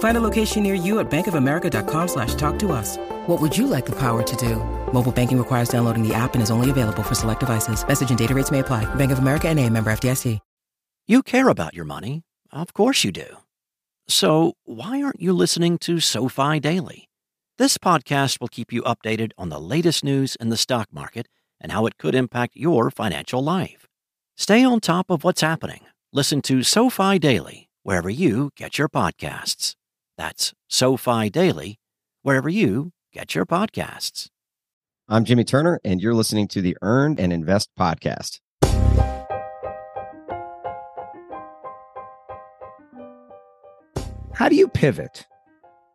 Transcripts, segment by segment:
Find a location near you at bankofamerica.com slash talk to us. What would you like the power to do? Mobile banking requires downloading the app and is only available for select devices. Message and data rates may apply. Bank of America and a member FDIC. You care about your money. Of course you do. So why aren't you listening to SoFi Daily? This podcast will keep you updated on the latest news in the stock market and how it could impact your financial life. Stay on top of what's happening. Listen to SoFi Daily wherever you get your podcasts. That's SoFi Daily wherever you get your podcasts. I'm Jimmy Turner, and you're listening to the Earn and Invest podcast. How do you pivot?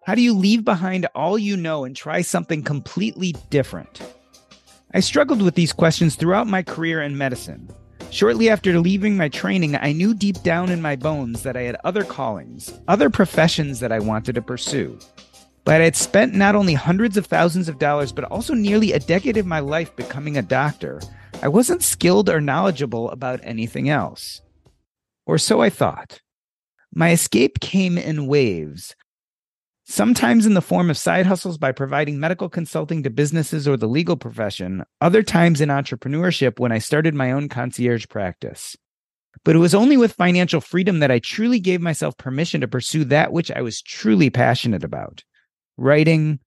How do you leave behind all you know and try something completely different? I struggled with these questions throughout my career in medicine. Shortly after leaving my training, I knew deep down in my bones that I had other callings, other professions that I wanted to pursue. But I had spent not only hundreds of thousands of dollars, but also nearly a decade of my life becoming a doctor. I wasn't skilled or knowledgeable about anything else. Or so I thought. My escape came in waves, sometimes in the form of side hustles by providing medical consulting to businesses or the legal profession, other times in entrepreneurship when I started my own concierge practice. But it was only with financial freedom that I truly gave myself permission to pursue that which I was truly passionate about writing,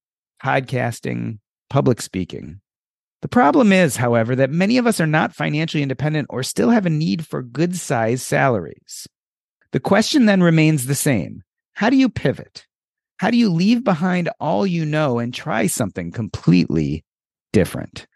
podcasting, public speaking. The problem is, however, that many of us are not financially independent or still have a need for good sized salaries. The question then remains the same How do you pivot? How do you leave behind all you know and try something completely different?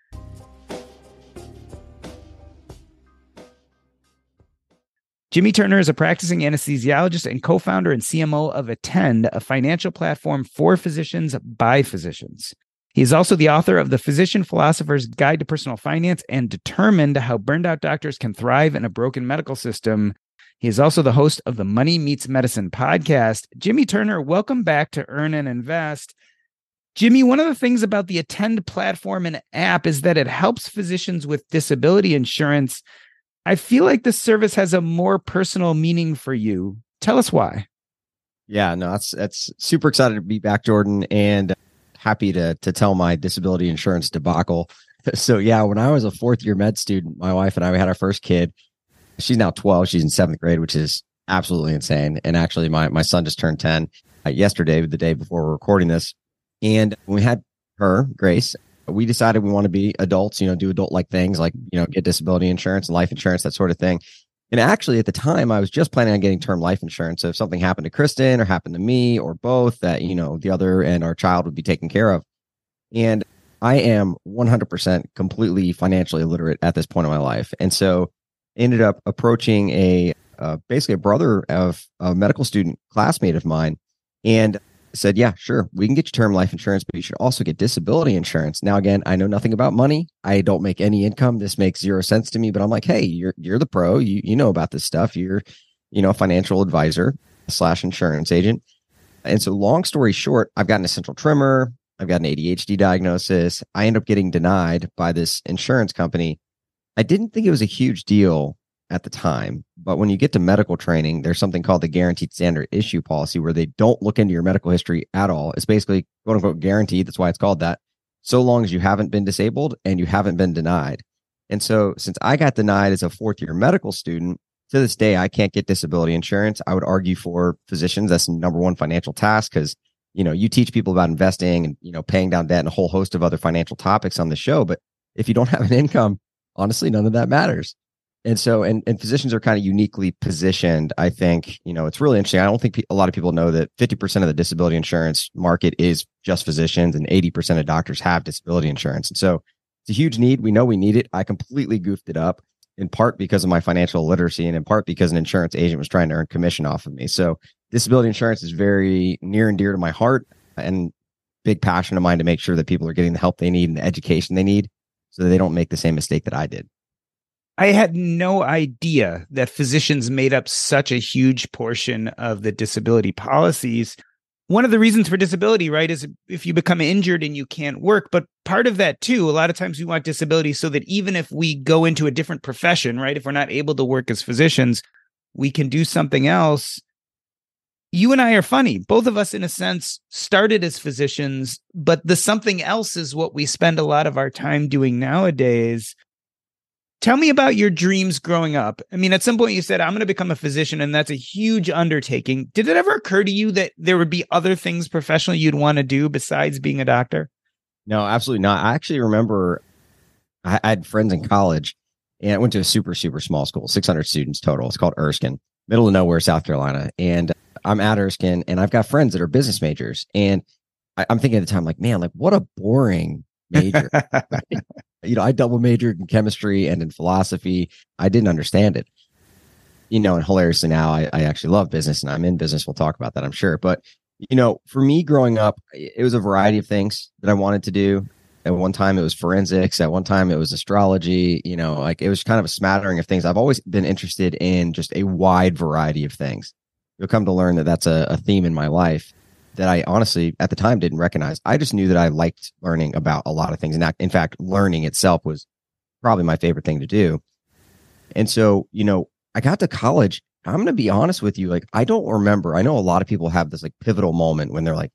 Jimmy Turner is a practicing anesthesiologist and co founder and CMO of Attend, a financial platform for physicians by physicians. He is also the author of The Physician Philosopher's Guide to Personal Finance and Determined How Burned Out Doctors Can Thrive in a Broken Medical System. He is also the host of the Money Meets Medicine podcast. Jimmy Turner, welcome back to Earn and Invest. Jimmy, one of the things about the Attend platform and app is that it helps physicians with disability insurance I feel like this service has a more personal meaning for you. Tell us why. Yeah, no, that's that's super excited to be back, Jordan, and happy to to tell my disability insurance debacle. So yeah, when I was a fourth year med student, my wife and I we had our first kid. She's now 12, she's in 7th grade, which is absolutely insane. And actually my my son just turned 10 uh, yesterday, the day before we're recording this. And we had her, Grace, we decided we want to be adults, you know, do adult like things like, you know, get disability insurance and life insurance, that sort of thing. And actually, at the time, I was just planning on getting term life insurance. So if something happened to Kristen or happened to me or both, that, you know, the other and our child would be taken care of. And I am 100% completely financially illiterate at this point in my life. And so ended up approaching a uh, basically a brother of a medical student classmate of mine. And said, Yeah, sure, we can get you term life insurance, but you should also get disability insurance. Now, again, I know nothing about money. I don't make any income. This makes zero sense to me, but I'm like, Hey, you're, you're the pro. You, you know about this stuff. You're, you know, a financial advisor slash insurance agent. And so, long story short, I've got an essential tremor. I've got an ADHD diagnosis. I end up getting denied by this insurance company. I didn't think it was a huge deal at the time. But when you get to medical training, there's something called the guaranteed standard issue policy where they don't look into your medical history at all. It's basically quote unquote guaranteed. That's why it's called that. So long as you haven't been disabled and you haven't been denied. And so since I got denied as a fourth year medical student, to this day, I can't get disability insurance. I would argue for physicians, that's number one financial task because you know, you teach people about investing and, you know, paying down debt and a whole host of other financial topics on the show. But if you don't have an income, honestly, none of that matters. And so and, and physicians are kind of uniquely positioned i think you know it's really interesting. I don't think pe- a lot of people know that 50% of the disability insurance market is just physicians and 80% of doctors have disability insurance. And so it's a huge need. We know we need it. I completely goofed it up in part because of my financial literacy and in part because an insurance agent was trying to earn commission off of me. So disability insurance is very near and dear to my heart and big passion of mine to make sure that people are getting the help they need and the education they need so they don't make the same mistake that I did. I had no idea that physicians made up such a huge portion of the disability policies. One of the reasons for disability, right, is if you become injured and you can't work. But part of that, too, a lot of times we want disability so that even if we go into a different profession, right, if we're not able to work as physicians, we can do something else. You and I are funny. Both of us, in a sense, started as physicians, but the something else is what we spend a lot of our time doing nowadays. Tell me about your dreams growing up. I mean, at some point you said, I'm going to become a physician, and that's a huge undertaking. Did it ever occur to you that there would be other things professionally you'd want to do besides being a doctor? No, absolutely not. I actually remember I had friends in college and I went to a super, super small school, 600 students total. It's called Erskine, middle of nowhere, South Carolina. And I'm at Erskine and I've got friends that are business majors. And I, am thinking at the time, like, man, like what a boring major. you know, I double majored in chemistry and in philosophy. I didn't understand it. You know, and hilariously now I, I actually love business and I'm in business. We'll talk about that, I'm sure. But, you know, for me growing up, it was a variety of things that I wanted to do. At one time it was forensics. At one time it was astrology. You know, like it was kind of a smattering of things. I've always been interested in just a wide variety of things. You'll come to learn that that's a, a theme in my life that I honestly at the time didn't recognize. I just knew that I liked learning about a lot of things. And in fact, learning itself was probably my favorite thing to do. And so, you know, I got to college. I'm going to be honest with you. Like, I don't remember. I know a lot of people have this like pivotal moment when they're like,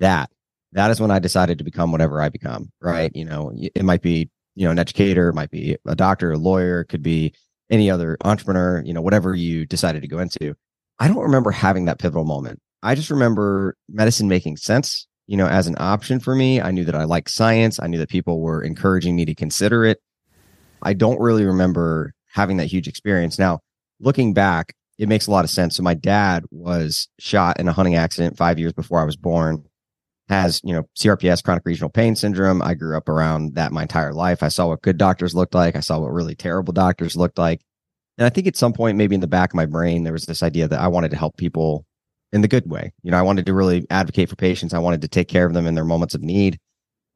that, that is when I decided to become whatever I become. Right. You know, it might be, you know, an educator, it might be a doctor, a lawyer, it could be any other entrepreneur, you know, whatever you decided to go into. I don't remember having that pivotal moment. I just remember medicine making sense, you know, as an option for me. I knew that I liked science. I knew that people were encouraging me to consider it. I don't really remember having that huge experience. Now, looking back, it makes a lot of sense. So my dad was shot in a hunting accident five years before I was born. Has you know CRPS, chronic regional pain syndrome. I grew up around that my entire life. I saw what good doctors looked like. I saw what really terrible doctors looked like. And I think at some point, maybe in the back of my brain, there was this idea that I wanted to help people in the good way. You know, I wanted to really advocate for patients. I wanted to take care of them in their moments of need.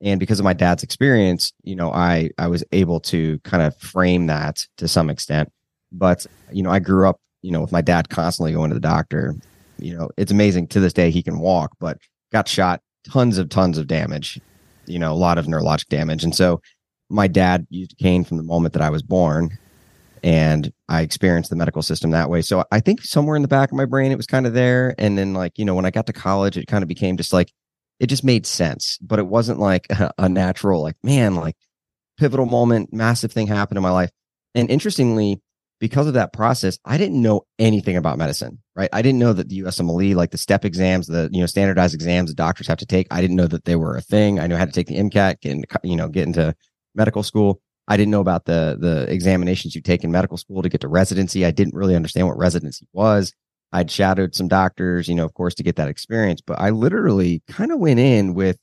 And because of my dad's experience, you know, I I was able to kind of frame that to some extent. But, you know, I grew up, you know, with my dad constantly going to the doctor. You know, it's amazing to this day he can walk, but got shot tons of tons of damage, you know, a lot of neurologic damage. And so my dad used cane from the moment that I was born and I experienced the medical system that way. So I think somewhere in the back of my brain, it was kind of there. And then, like, you know, when I got to college, it kind of became just like, it just made sense, but it wasn't like a, a natural, like, man, like pivotal moment, massive thing happened in my life. And interestingly, because of that process, I didn't know anything about medicine, right? I didn't know that the USMLE, like the step exams, the, you know, standardized exams the doctors have to take. I didn't know that they were a thing. I knew how to take the MCAT, into, you know, get into medical school. I didn't know about the the examinations you take in medical school to get to residency. I didn't really understand what residency was. I'd shadowed some doctors, you know, of course, to get that experience, but I literally kind of went in with,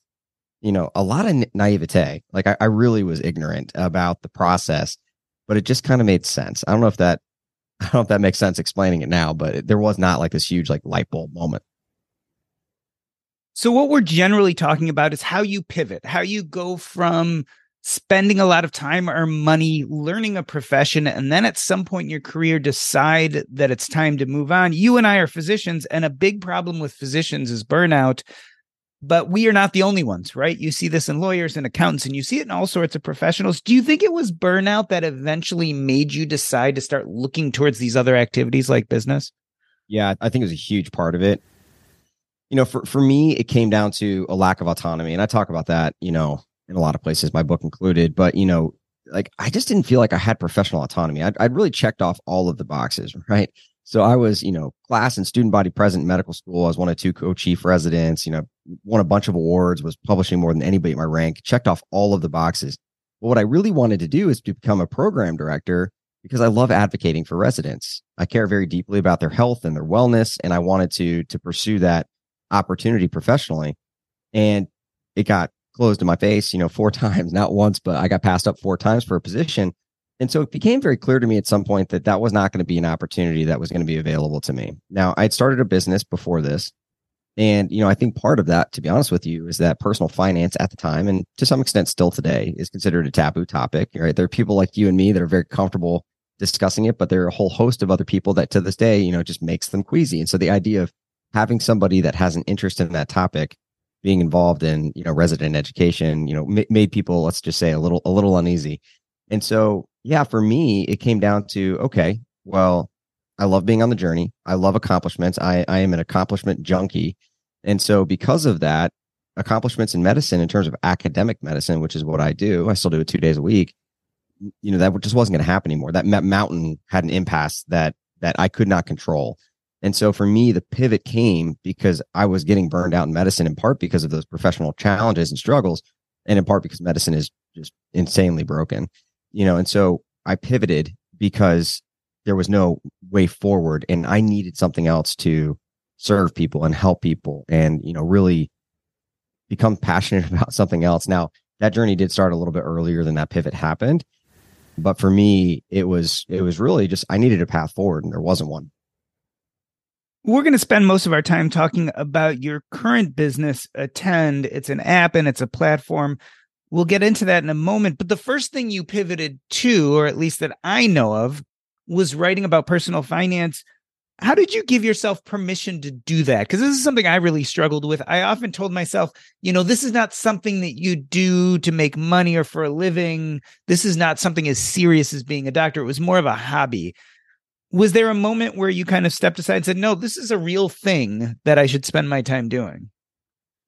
you know, a lot of naivete. Like I, I really was ignorant about the process, but it just kind of made sense. I don't know if that, I don't know if that makes sense explaining it now, but it, there was not like this huge like light bulb moment. So what we're generally talking about is how you pivot, how you go from spending a lot of time or money learning a profession and then at some point in your career decide that it's time to move on. You and i are physicians and a big problem with physicians is burnout but we are not the only ones right? You see this in lawyers and accountants and you see it in all sorts of professionals. Do you think it was burnout that eventually made you decide to start looking towards these other activities like business? Yeah i think it was a huge part of it. You know for, for me it came down to a lack of autonomy and i talk about that you know in a lot of places, my book included. But you know, like I just didn't feel like I had professional autonomy. I'd, I'd really checked off all of the boxes, right? So I was, you know, class and student body president in medical school. I was one of two co-chief residents, you know, won a bunch of awards, was publishing more than anybody at my rank, checked off all of the boxes. But what I really wanted to do is to become a program director because I love advocating for residents. I care very deeply about their health and their wellness. And I wanted to, to pursue that opportunity professionally. And it got closed in my face, you know, four times, not once, but I got passed up four times for a position. And so it became very clear to me at some point that that was not going to be an opportunity that was going to be available to me. Now, I'd started a business before this, And, you know, I think part of that, to be honest with you, is that personal finance at the time and to some extent still today is considered a taboo topic, right? There are people like you and me that are very comfortable discussing it, but there are a whole host of other people that to this day, you know, just makes them queasy. And so the idea of having somebody that has an interest in that topic being involved in, you know, resident education, you know, m- made people, let's just say a little, a little uneasy. And so, yeah, for me, it came down to, okay, well, I love being on the journey. I love accomplishments. I, I am an accomplishment junkie. And so, because of that, accomplishments in medicine, in terms of academic medicine, which is what I do, I still do it two days a week. You know, that just wasn't going to happen anymore. That mountain had an impasse that that I could not control. And so for me, the pivot came because I was getting burned out in medicine, in part because of those professional challenges and struggles, and in part because medicine is just insanely broken. You know, and so I pivoted because there was no way forward and I needed something else to serve people and help people and, you know, really become passionate about something else. Now, that journey did start a little bit earlier than that pivot happened. But for me, it was it was really just I needed a path forward and there wasn't one. We're going to spend most of our time talking about your current business, Attend. It's an app and it's a platform. We'll get into that in a moment. But the first thing you pivoted to, or at least that I know of, was writing about personal finance. How did you give yourself permission to do that? Because this is something I really struggled with. I often told myself, you know, this is not something that you do to make money or for a living. This is not something as serious as being a doctor. It was more of a hobby. Was there a moment where you kind of stepped aside and said, no, this is a real thing that I should spend my time doing?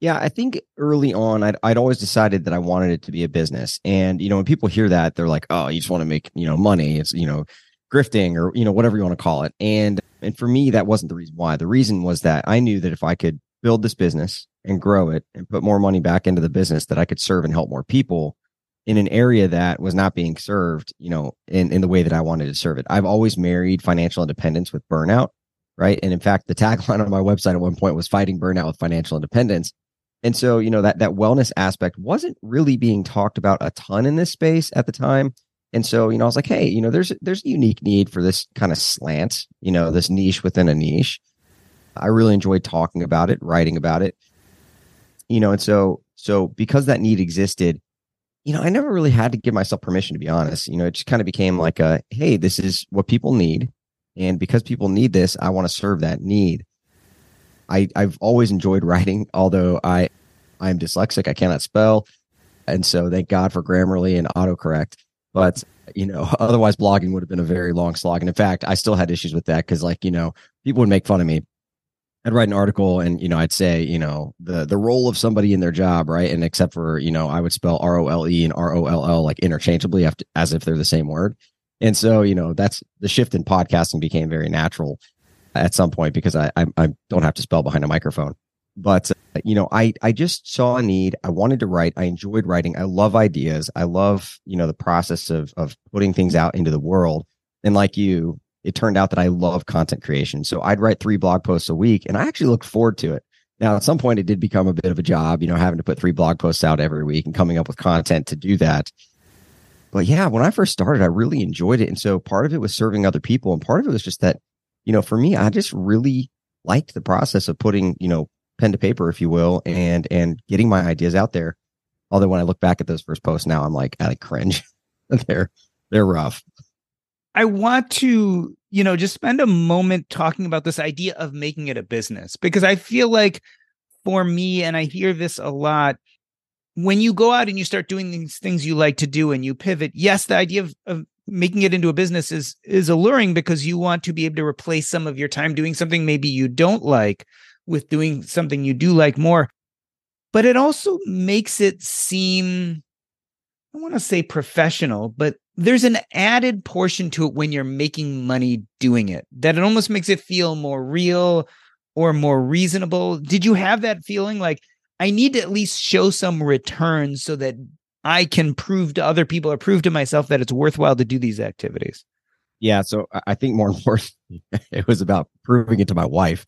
Yeah, I think early on, I'd, I'd always decided that I wanted it to be a business. And, you know, when people hear that, they're like, oh, you just want to make, you know, money. It's, you know, grifting or you know whatever you want to call it and and for me that wasn't the reason why the reason was that i knew that if i could build this business and grow it and put more money back into the business that i could serve and help more people in an area that was not being served you know in, in the way that i wanted to serve it i've always married financial independence with burnout right and in fact the tagline on my website at one point was fighting burnout with financial independence and so you know that that wellness aspect wasn't really being talked about a ton in this space at the time and so, you know, I was like, hey, you know, there's there's a unique need for this kind of slant, you know, this niche within a niche. I really enjoyed talking about it, writing about it. You know, and so so because that need existed, you know, I never really had to give myself permission to be honest. You know, it just kind of became like a, hey, this is what people need. And because people need this, I want to serve that need. I, I've always enjoyed writing, although I I'm dyslexic, I cannot spell. And so thank God for Grammarly and autocorrect but you know, otherwise blogging would have been a very long slog. And in fact, I still had issues with that because, like, you know, people would make fun of me. I'd write an article and you know I'd say you know the the role of somebody in their job right? And except for you know I would spell R O L E and R O L L like interchangeably as if they're the same word. And so you know that's the shift in podcasting became very natural at some point because I I, I don't have to spell behind a microphone. But uh, you know i i just saw a need. I wanted to write. I enjoyed writing. I love ideas. I love you know the process of of putting things out into the world. And like you it turned out that i love content creation so i'd write three blog posts a week and i actually looked forward to it now at some point it did become a bit of a job you know having to put three blog posts out every week and coming up with content to do that but yeah when i first started i really enjoyed it and so part of it was serving other people and part of it was just that you know for me i just really liked the process of putting you know pen to paper, if you will, and and getting my ideas out there. Although when I look back at those first posts now, I'm like, I cringe. they're they're rough. I want to, you know, just spend a moment talking about this idea of making it a business because I feel like for me, and I hear this a lot, when you go out and you start doing these things you like to do and you pivot, yes, the idea of, of making it into a business is is alluring because you want to be able to replace some of your time doing something maybe you don't like with doing something you do like more. But it also makes it seem, I want to say professional, but there's an added portion to it when you're making money doing it that it almost makes it feel more real or more reasonable. Did you have that feeling like I need to at least show some return so that I can prove to other people or prove to myself that it's worthwhile to do these activities? Yeah. So I think more important, it was about proving it to my wife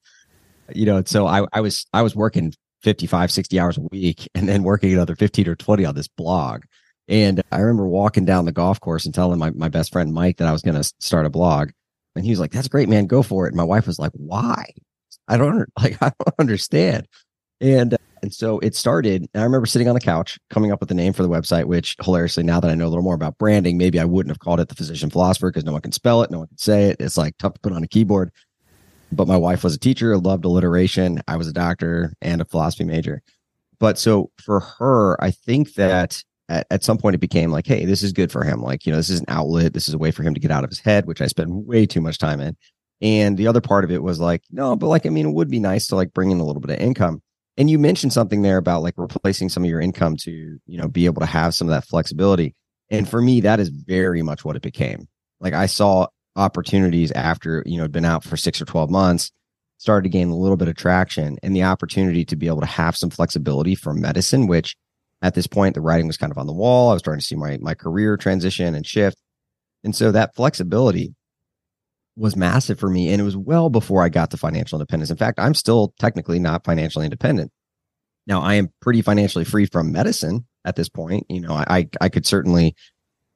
you know, so I, I was I was working 55, 60 hours a week and then working another 15 or 20 on this blog. And I remember walking down the golf course and telling my, my best friend Mike that I was going to start a blog. And he was like, that's great, man. Go for it. And my wife was like, why? I don't like I don't understand. And and so it started. I remember sitting on the couch coming up with the name for the website, which hilariously, now that I know a little more about branding, maybe I wouldn't have called it the physician philosopher because no one can spell it, no one can say it. It's like tough to put on a keyboard. But my wife was a teacher, loved alliteration. I was a doctor and a philosophy major. But so for her, I think that at, at some point it became like, hey, this is good for him. Like, you know, this is an outlet. This is a way for him to get out of his head, which I spend way too much time in. And the other part of it was like, no, but like, I mean, it would be nice to like bring in a little bit of income. And you mentioned something there about like replacing some of your income to, you know, be able to have some of that flexibility. And for me, that is very much what it became. Like I saw opportunities after, you know, had been out for six or 12 months, started to gain a little bit of traction and the opportunity to be able to have some flexibility for medicine, which at this point, the writing was kind of on the wall. I was starting to see my, my career transition and shift. And so that flexibility was massive for me. And it was well before I got to financial independence. In fact, I'm still technically not financially independent. Now, I am pretty financially free from medicine at this point. You know, I, I could certainly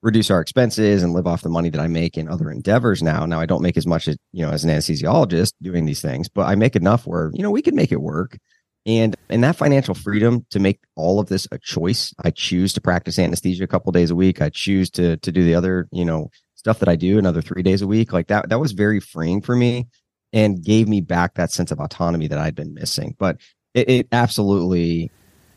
reduce our expenses and live off the money that I make in other endeavors now. Now, I don't make as much as, you know, as an anesthesiologist doing these things, but I make enough where, you know, we can make it work. And and that financial freedom to make all of this a choice. I choose to practice anesthesia a couple days a week. I choose to to do the other, you know, stuff that I do another three days a week. Like that, that was very freeing for me and gave me back that sense of autonomy that I'd been missing. But it, it absolutely,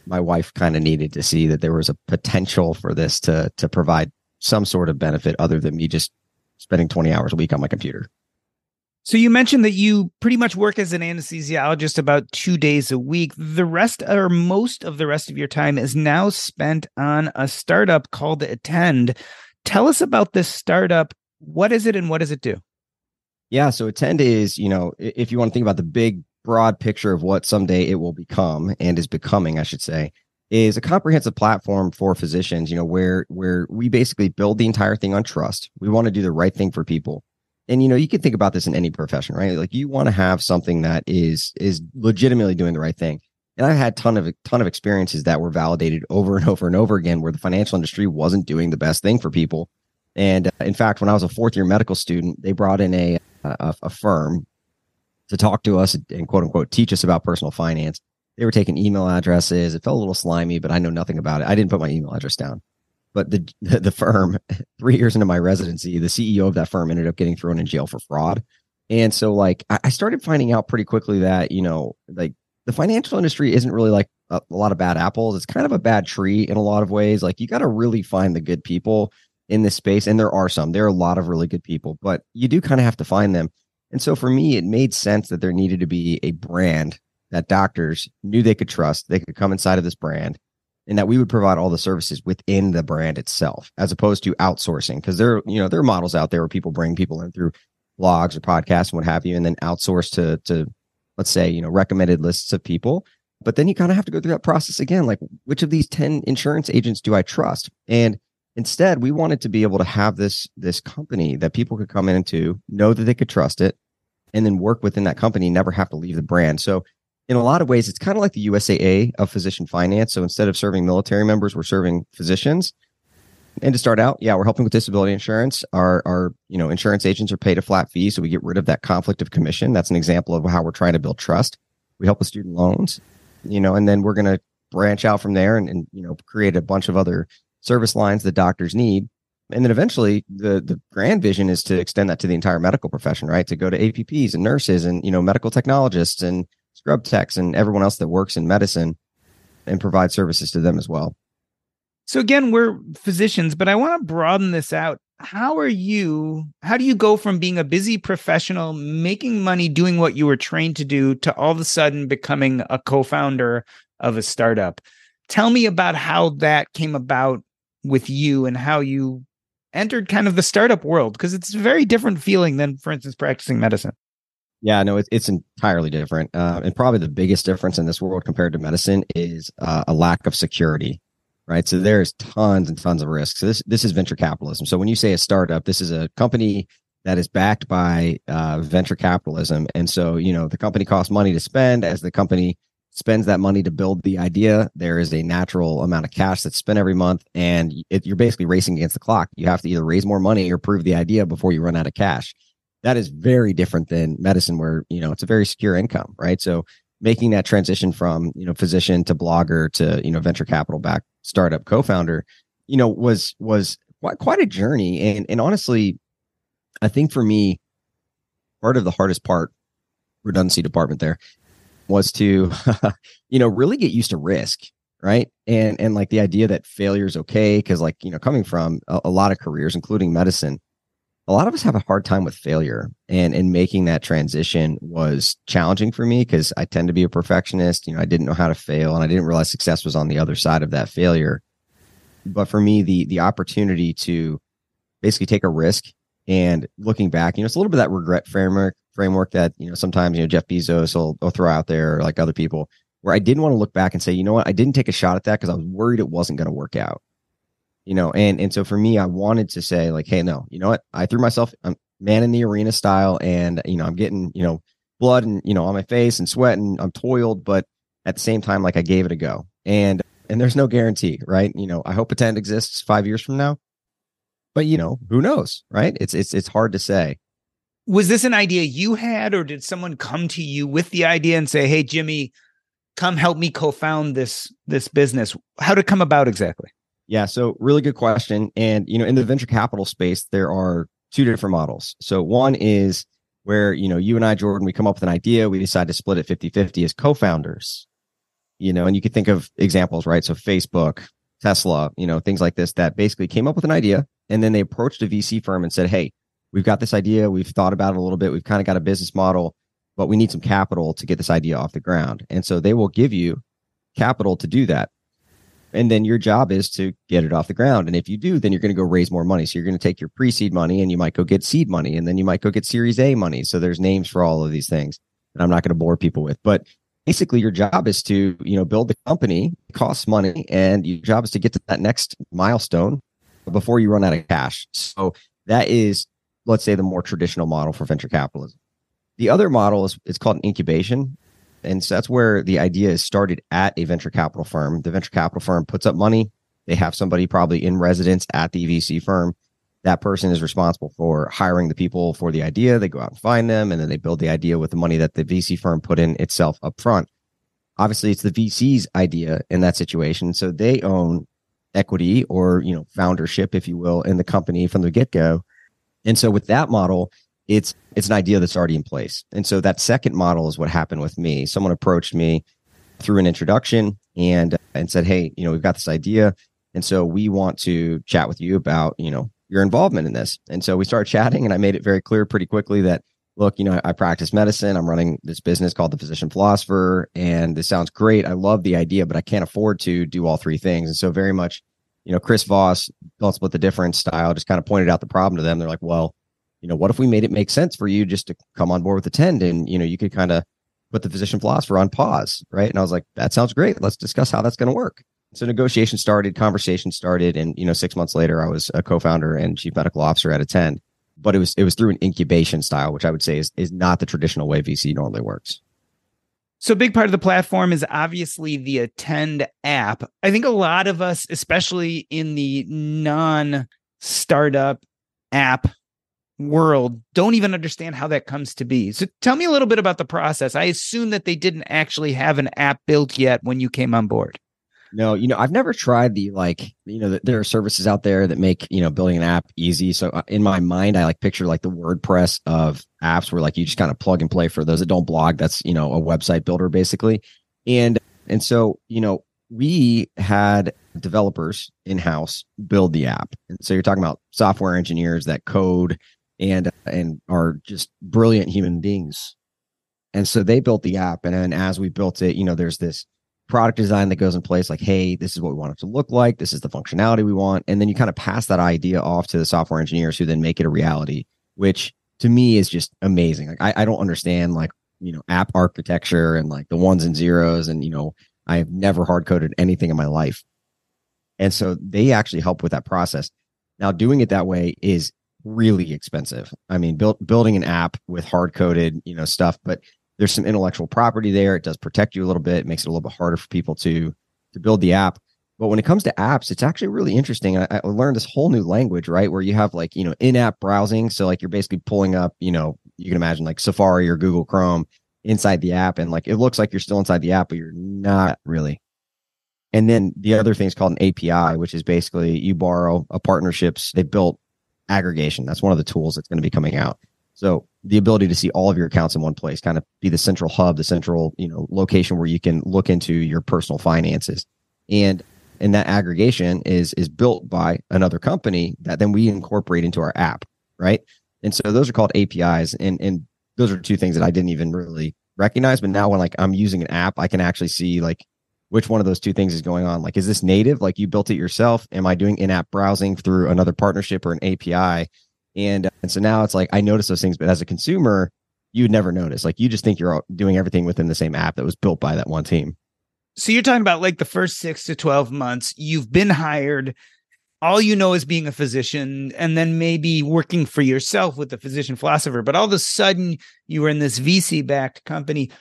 my wife kind of needed to see that there was a potential for this to to provide some sort of benefit other than me just spending 20 hours a week on my computer. So you mentioned that you pretty much work as an anesthesiologist about two days a week. The rest or most of the rest of your time is now spent on a startup called Attend. Tell us about this startup. What is it and what does it do? Yeah, so Attend is, you know, if you want to think about the big broad picture of what someday it will become and is becoming, I should say, is a comprehensive platform for physicians, you know, where where we basically build the entire thing on trust. We want to do the right thing for people. And you know, you can think about this in any profession, right? Like you want to have something that is is legitimately doing the right thing. And I've had ton of a ton of experiences that were validated over and over and over again where the financial industry wasn't doing the best thing for people. And uh, in fact, when I was a fourth year medical student, they brought in a, a, a firm to talk to us and quote unquote teach us about personal finance. They were taking email addresses. It felt a little slimy, but I know nothing about it. I didn't put my email address down. But the the firm, three years into my residency, the CEO of that firm ended up getting thrown in jail for fraud. And so, like, I started finding out pretty quickly that you know, like the financial industry isn't really like a, a, lot of bad apples. It's kind of a bad tree in a lot of ways. Like you got to really find the good people in this space. And there are some, there are a lot of really good people, but you do kind of have to find them. And so for me, it made sense that there needed to be a brand that doctors knew they could trust. They could come inside of this brand and that we would provide all the services within the brand itself, as opposed to outsourcing. Because there, you know, there are models out there where people bring people in through blogs or podcasts and what have you, and then outsource to to let's say, you know, recommended lists of people. But then you kind of have to go through that process again. Like, which of these 10 insurance agents do I trust? And instead, we wanted to be able to have this, this company that people could come into, know that they could trust it, and then work within that company, never have to leave the brand. So in a lot of ways, it's kind of like the USAA of physician finance. So instead of serving military members, we're serving physicians. And to start out, yeah, we're helping with disability insurance. Our our you know insurance agents are paid a flat fee, so we get rid of that conflict of commission. That's an example of how we're trying to build trust. We help with student loans, you know, and then we're going to branch out from there and, and you know create a bunch of other service lines that doctors need. And then eventually, the the grand vision is to extend that to the entire medical profession, right? To go to APPs and nurses and you know medical technologists and scrub techs and everyone else that works in medicine, and provide services to them as well. So again, we're physicians, but I want to broaden this out. How are you? How do you go from being a busy professional, making money doing what you were trained to do, to all of a sudden becoming a co-founder of a startup? Tell me about how that came about with you and how you entered kind of the startup world because it's a very different feeling than, for instance, practicing medicine. Yeah, no, it's it's entirely different, uh, and probably the biggest difference in this world compared to medicine is uh, a lack of security right? So there's tons and tons of risks. So this this is venture capitalism. So when you say a startup, this is a company that is backed by uh, venture capitalism, and so you know the company costs money to spend. As the company spends that money to build the idea, there is a natural amount of cash that's spent every month, and it, you're basically racing against the clock. You have to either raise more money or prove the idea before you run out of cash. That is very different than medicine where, you know, it's a very secure income, right? So making that transition from, you know, physician to blogger to, you know, venture capital back startup co-founder, you know, was was quite a journey. And and honestly, I think for me, part of the hardest part, redundancy department there, was to, you know, really get used to risk, right? And and like the idea that failure is okay, because like you know, coming from a, a lot of careers, including medicine, a lot of us have a hard time with failure and and making that transition was challenging for me because i tend to be a perfectionist you know i didn't know how to fail and i didn't realize success was on the other side of that failure. But for me the the opportunity to basically take a risk and looking back you know it's a little bit that regret framework framework that you know sometimes you know jeff bezos will, will throw out there or like other people where i didn't want to look back and say you know what? I didn't take a shot at that because i was worried it wasn't going to work out you know and and so for me i wanted to say like hey no you know what? I threw myself i'm man in the arena style and you know i'm getting you know blood and you know on my face and sweat and i'm toiled but at the same time like i gave it a go. And and there's no guarantee right? You know i hope attend exists five years from now. But you know who knows right? It's it's it's hard to say. Was this an idea you had or did someone come to you with the idea and say hey jimmy come help me co-found this this business? How did it come about exactly yeah, so really good question. And you know, in the venture capital space, there are two different models. So one is where, you know, you and I, Jordan, we come up with an idea, we decide to split it 50-50 as co-founders. You know, and you could think of examples, right? So Facebook, Tesla, you know, things like this that basically came up with an idea and then they approached a VC firm and said, Hey, we've got this idea, we've thought about it a little bit, we've kind of got a business model, but we need some capital to get this idea off the ground. And so they will give you capital to do that. And then your job is to get it off the ground. And if you do, then you're going to go raise more money. So you're going to take your pre seed money and you might go get seed money and then you might go get series A money. So there's names for all of these things that I'm not going to bore people with. But basically your job is to, you know, build the company, it costs money, and your job is to get to that next milestone before you run out of cash. So that is, let's say, the more traditional model for venture capitalism. The other model is it's called an incubation. And so that's where the idea is started at a venture capital firm. The venture capital firm puts up money. They have somebody probably in residence at the VC firm. That person is responsible for hiring the people for the idea. They go out and find them, and then they build the idea with the money that the VC firm put in itself up front. Obviously, it's the VC's idea in that situation. So they own equity or, you know, foundership, if you will, in the company from the get go. And so with that model, it's it's an idea that's already in place. And so that second model is what happened with me. Someone approached me through an introduction and and said, "Hey, you know, we've got this idea, and so we want to chat with you about, you know, your involvement in this." And so we started chatting, and I made it very clear pretty quickly that, look, you know, I, practice medicine. I'm running this business called the Physician Philosopher, and this sounds great. I love the idea, but I can't afford to do all three things. And so very much, you know, Chris Voss, don't split the difference style, just kind of pointed out the problem to them. They're like, well you know, what if we made it make sense for you just to come on board with Attend and, you know, you could kind of put the physician philosopher on pause, right? And I was like, that sounds great. Let's discuss how that's going to work. So negotiation started, conversation started, and you know, six months later, I was a co-founder and chief medical officer at Attend. But it was it was through an incubation style, which I would say is is not the traditional way VC normally works. So big part of the platform is obviously the Attend app. I think a lot of us, especially in the non-startup app world don't even understand how that comes to be. So tell me a little bit about the process. I assume that they didn't actually have an app built yet when you came on board. No, you know, I've never tried the like, you know, there are services out there that make, you know, building an app easy. So uh, in my mind, I like picture like the WordPress of apps where like you just kind of plug and play for those that don't blog. That's, you know, a website builder basically. And, and so, you know, we had developers in house build the app. And so you're talking about software engineers that code and uh, and are just brilliant human beings. And so they built the app, and then as we built it, you know, there's this product design that goes in place. Like, hey, this is what we want it to look like. This is the functionality we want, and then you kind of pass that idea off to the software engineers who then make it a reality. Which to me is just amazing. Like, I, I don't understand like you know app architecture and like the ones and zeros, and you know, I have never hard coded anything in my life. And so they actually help with that process. Now, doing it that way is really expensive. I mean, build, building an app with hard coded, you know, stuff, but there's some intellectual property there. It does protect you a little bit. It makes it a little bit harder for people to to build the app. But when it comes to apps, it's actually really interesting. I, I learned this whole new language, right? Where you have like, you know, in app browsing. So, like, you're basically pulling up, you know, you can imagine like Safari or Google Chrome inside the app. And like, it looks like you're still inside the app, but you're not really. And then the other thing is called an API, which is basically you borrow a partnerships. They built aggregation. That's one of the tools that's going to be coming out. So the ability to see all of your accounts in one place, kind of be the central hub, the central, you know, location where you can look into your personal finances. And and that aggregation is is built by another company that then we incorporate into our app, right? And so those are called APIs and and those are two things that I didn't even really recognize, but now when like I'm using an app, I can actually see like which one of those two things is going on. Like, is this native? Like you built it yourself? Am I doing in-app browsing through another partnership or an API? And and so now it's like I notice those things, but as a consumer, you would never notice. Like you just think you're doing everything within the same app that was built by that one team. So you're talking about like the first six to 12 months, you've been hired. All you know is being a physician and then maybe working for yourself with the physician philosopher. But all of a sudden, you were in this VC backed company.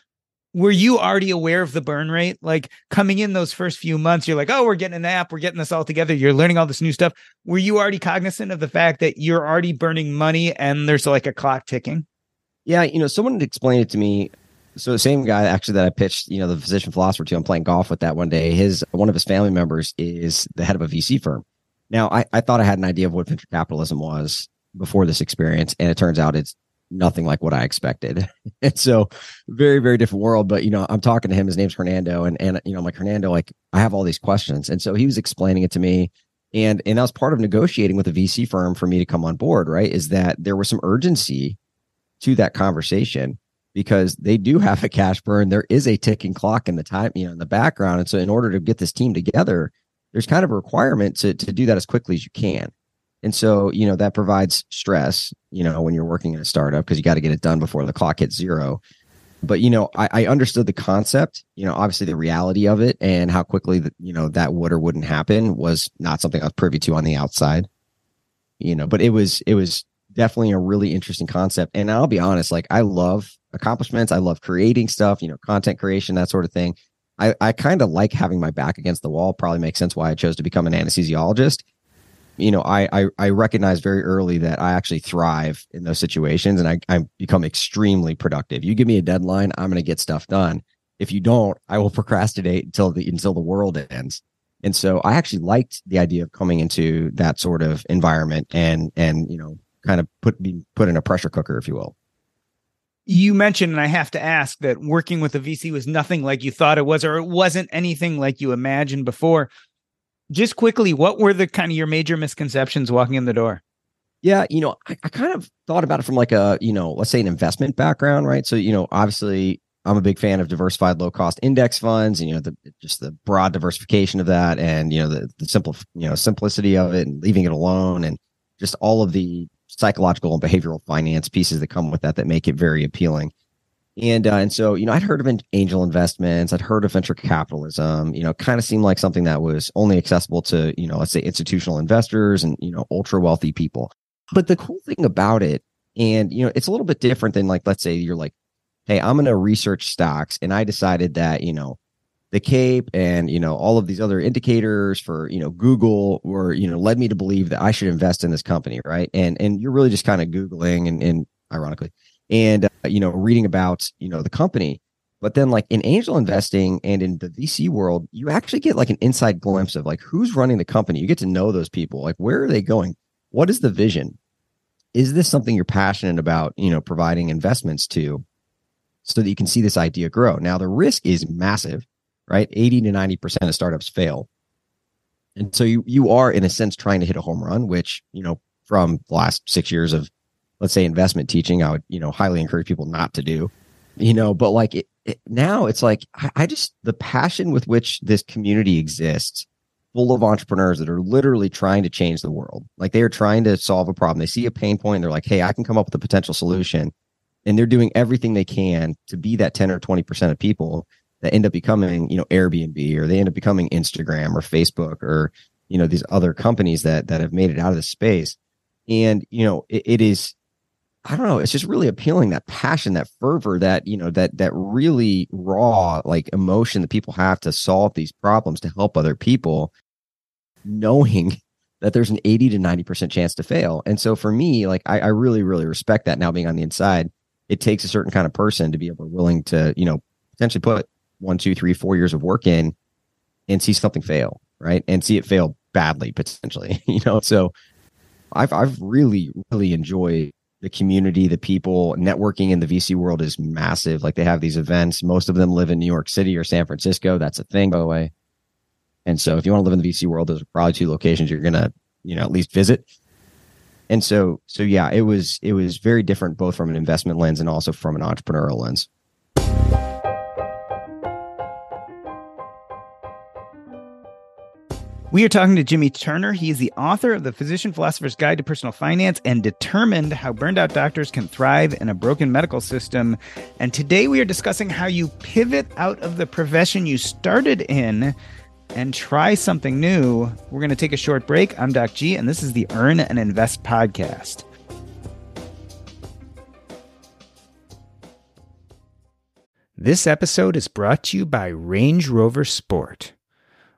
Were you already aware of the burn rate? Like coming in those first few months, you're like, oh, we're getting an app, we're getting this all together. You're learning all this new stuff. Were you already cognizant of the fact that you're already burning money and there's like a clock ticking? Yeah, you know, someone explained it to me so the same guy actually that I pitched, you know, the physician philosopher to, I'm playing golf with that one day. His one of his family members is the head of a VC firm. Now I, I thought I had an idea of what venture capitalism was before this experience, and it turns out it's nothing like what I expected. and so very, very different world. But you know, I'm talking to him, his name's Hernando, and and you know, I'm like, Hernando, like I have all these questions. And so he was explaining it to me. And and that was part of negotiating with a VC firm for me to come on board, right? Is that there was some urgency to that conversation because they do have a cash burn. There is a ticking clock in the time, you know, in the background. And so in order to get this team together, there's kind of a requirement to, to do that as quickly as you can. And so, you know, that provides stress, you know, when you're working in a startup because you got to get it done before the clock hits zero. But, you know, I, I, understood the concept, you know, obviously the reality of it and how quickly, that you know, that would or wouldn't happen was not something I was privy to on the outside, you know, but it was, it was definitely a really interesting concept. And I'll be honest, like I love accomplishments. I love creating stuff, you know, content creation, that sort of thing. I, I kind of like having my back against the wall. Probably makes sense why I chose to become an anesthesiologist. You know, I, I, I recognize very early that I actually thrive in those situations and I, I become extremely productive. You give me a deadline, I'm going to get stuff done. If you don't, I will procrastinate until the until the world ends. And so I actually liked the idea of coming into that sort of environment and and you know kind of put be put in a pressure cooker, if you will you mentioned, and I have to ask that working with a VC was nothing like you thought it was, or it wasn't anything like you imagined before. Just quickly, what were the kind of your major misconceptions walking in the door? Yeah, you know, I, I kind of thought about it from like a, you know, let's say an investment background, right? So, you know, obviously I'm a big fan of diversified low cost index funds and, you know, the, just the broad diversification of that and, you know, the, the simple, you know, simplicity of it and leaving it alone and just all of the psychological and behavioral finance pieces that come with that that make it very appealing. And uh, and so you know I'd heard of angel investments, I'd heard of venture capitalism. You know, kind of seemed like something that was only accessible to you know let's say institutional investors and you know ultra wealthy people. But the cool thing about it, and you know, it's a little bit different than like let's say you're like, hey, I'm going to research stocks, and I decided that you know the cape and you know all of these other indicators for you know google were you know led me to believe that i should invest in this company right and and you're really just kind of googling and, and ironically and uh, you know reading about you know the company. But then like in angel investing and in the vc world you actually get like an inside glimpse of like who's running the company. You get to know those people. Like where are they going? What is the vision? Is this something you're passionate about you know providing investments to so that you can see this idea grow? Now the risk is massive right? 80 to 90% of startups fail. And so you you are in a sense trying to hit a home run, which, you know, from the last six years of let's say investment teaching, I would, you know, highly encourage people not to do. You know, but like it, it, now it's like I, I just the passion with which this community exists full of entrepreneurs that are literally trying to change the world. Like they are trying to solve a problem. They see a pain point. They're like, hey, I can come up with a potential solution. And they're doing everything they can to be that 10 or 20% of people that end up becoming, you know, Airbnb or they end up becoming Instagram or Facebook or, you know, these other companies that that have made it out of the space. And, you know, it, it is, I don't know, it's just really appealing that passion, that fervor, that, you know, that that really raw like emotion that people have to solve these problems to help other people. knowing that there's an 80 to 90% chance to fail. And so for me, like I, I really, really respect that now being on the inside. It takes a certain kind of person to be able willing to, you know, potentially put one, two, three, four years of work in and see something fail, right? And see it fail badly potentially, you know. So I've I've really, really enjoyed the community, the people, networking in the VC world is massive. Like they have these events. Most of them live in New York City or San Francisco. That's a thing, by the way. And so if you want to live in the VC world, there's probably two locations you're gonna, you know, at least visit. And so so yeah, it was it was very different both from an investment lens and also from an entrepreneurial lens. We are talking to Jimmy Turner. He is the author of The Physician Philosopher's Guide to Personal Finance and determined how burned out doctors can thrive in a broken medical system. And today we are discussing how you pivot out of the profession you started in and try something new. We're going to take a short break. I'm Doc G, and this is the Earn and Invest podcast. This episode is brought to you by Range Rover Sport.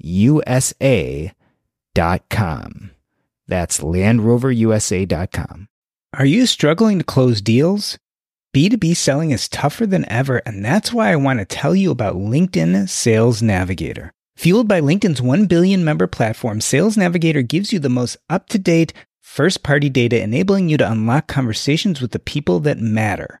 USA.com. That's LandRoverUSA.com. Are you struggling to close deals? B2B selling is tougher than ever, and that's why I want to tell you about LinkedIn Sales Navigator. Fueled by LinkedIn's 1 billion member platform, Sales Navigator gives you the most up to date, first party data, enabling you to unlock conversations with the people that matter.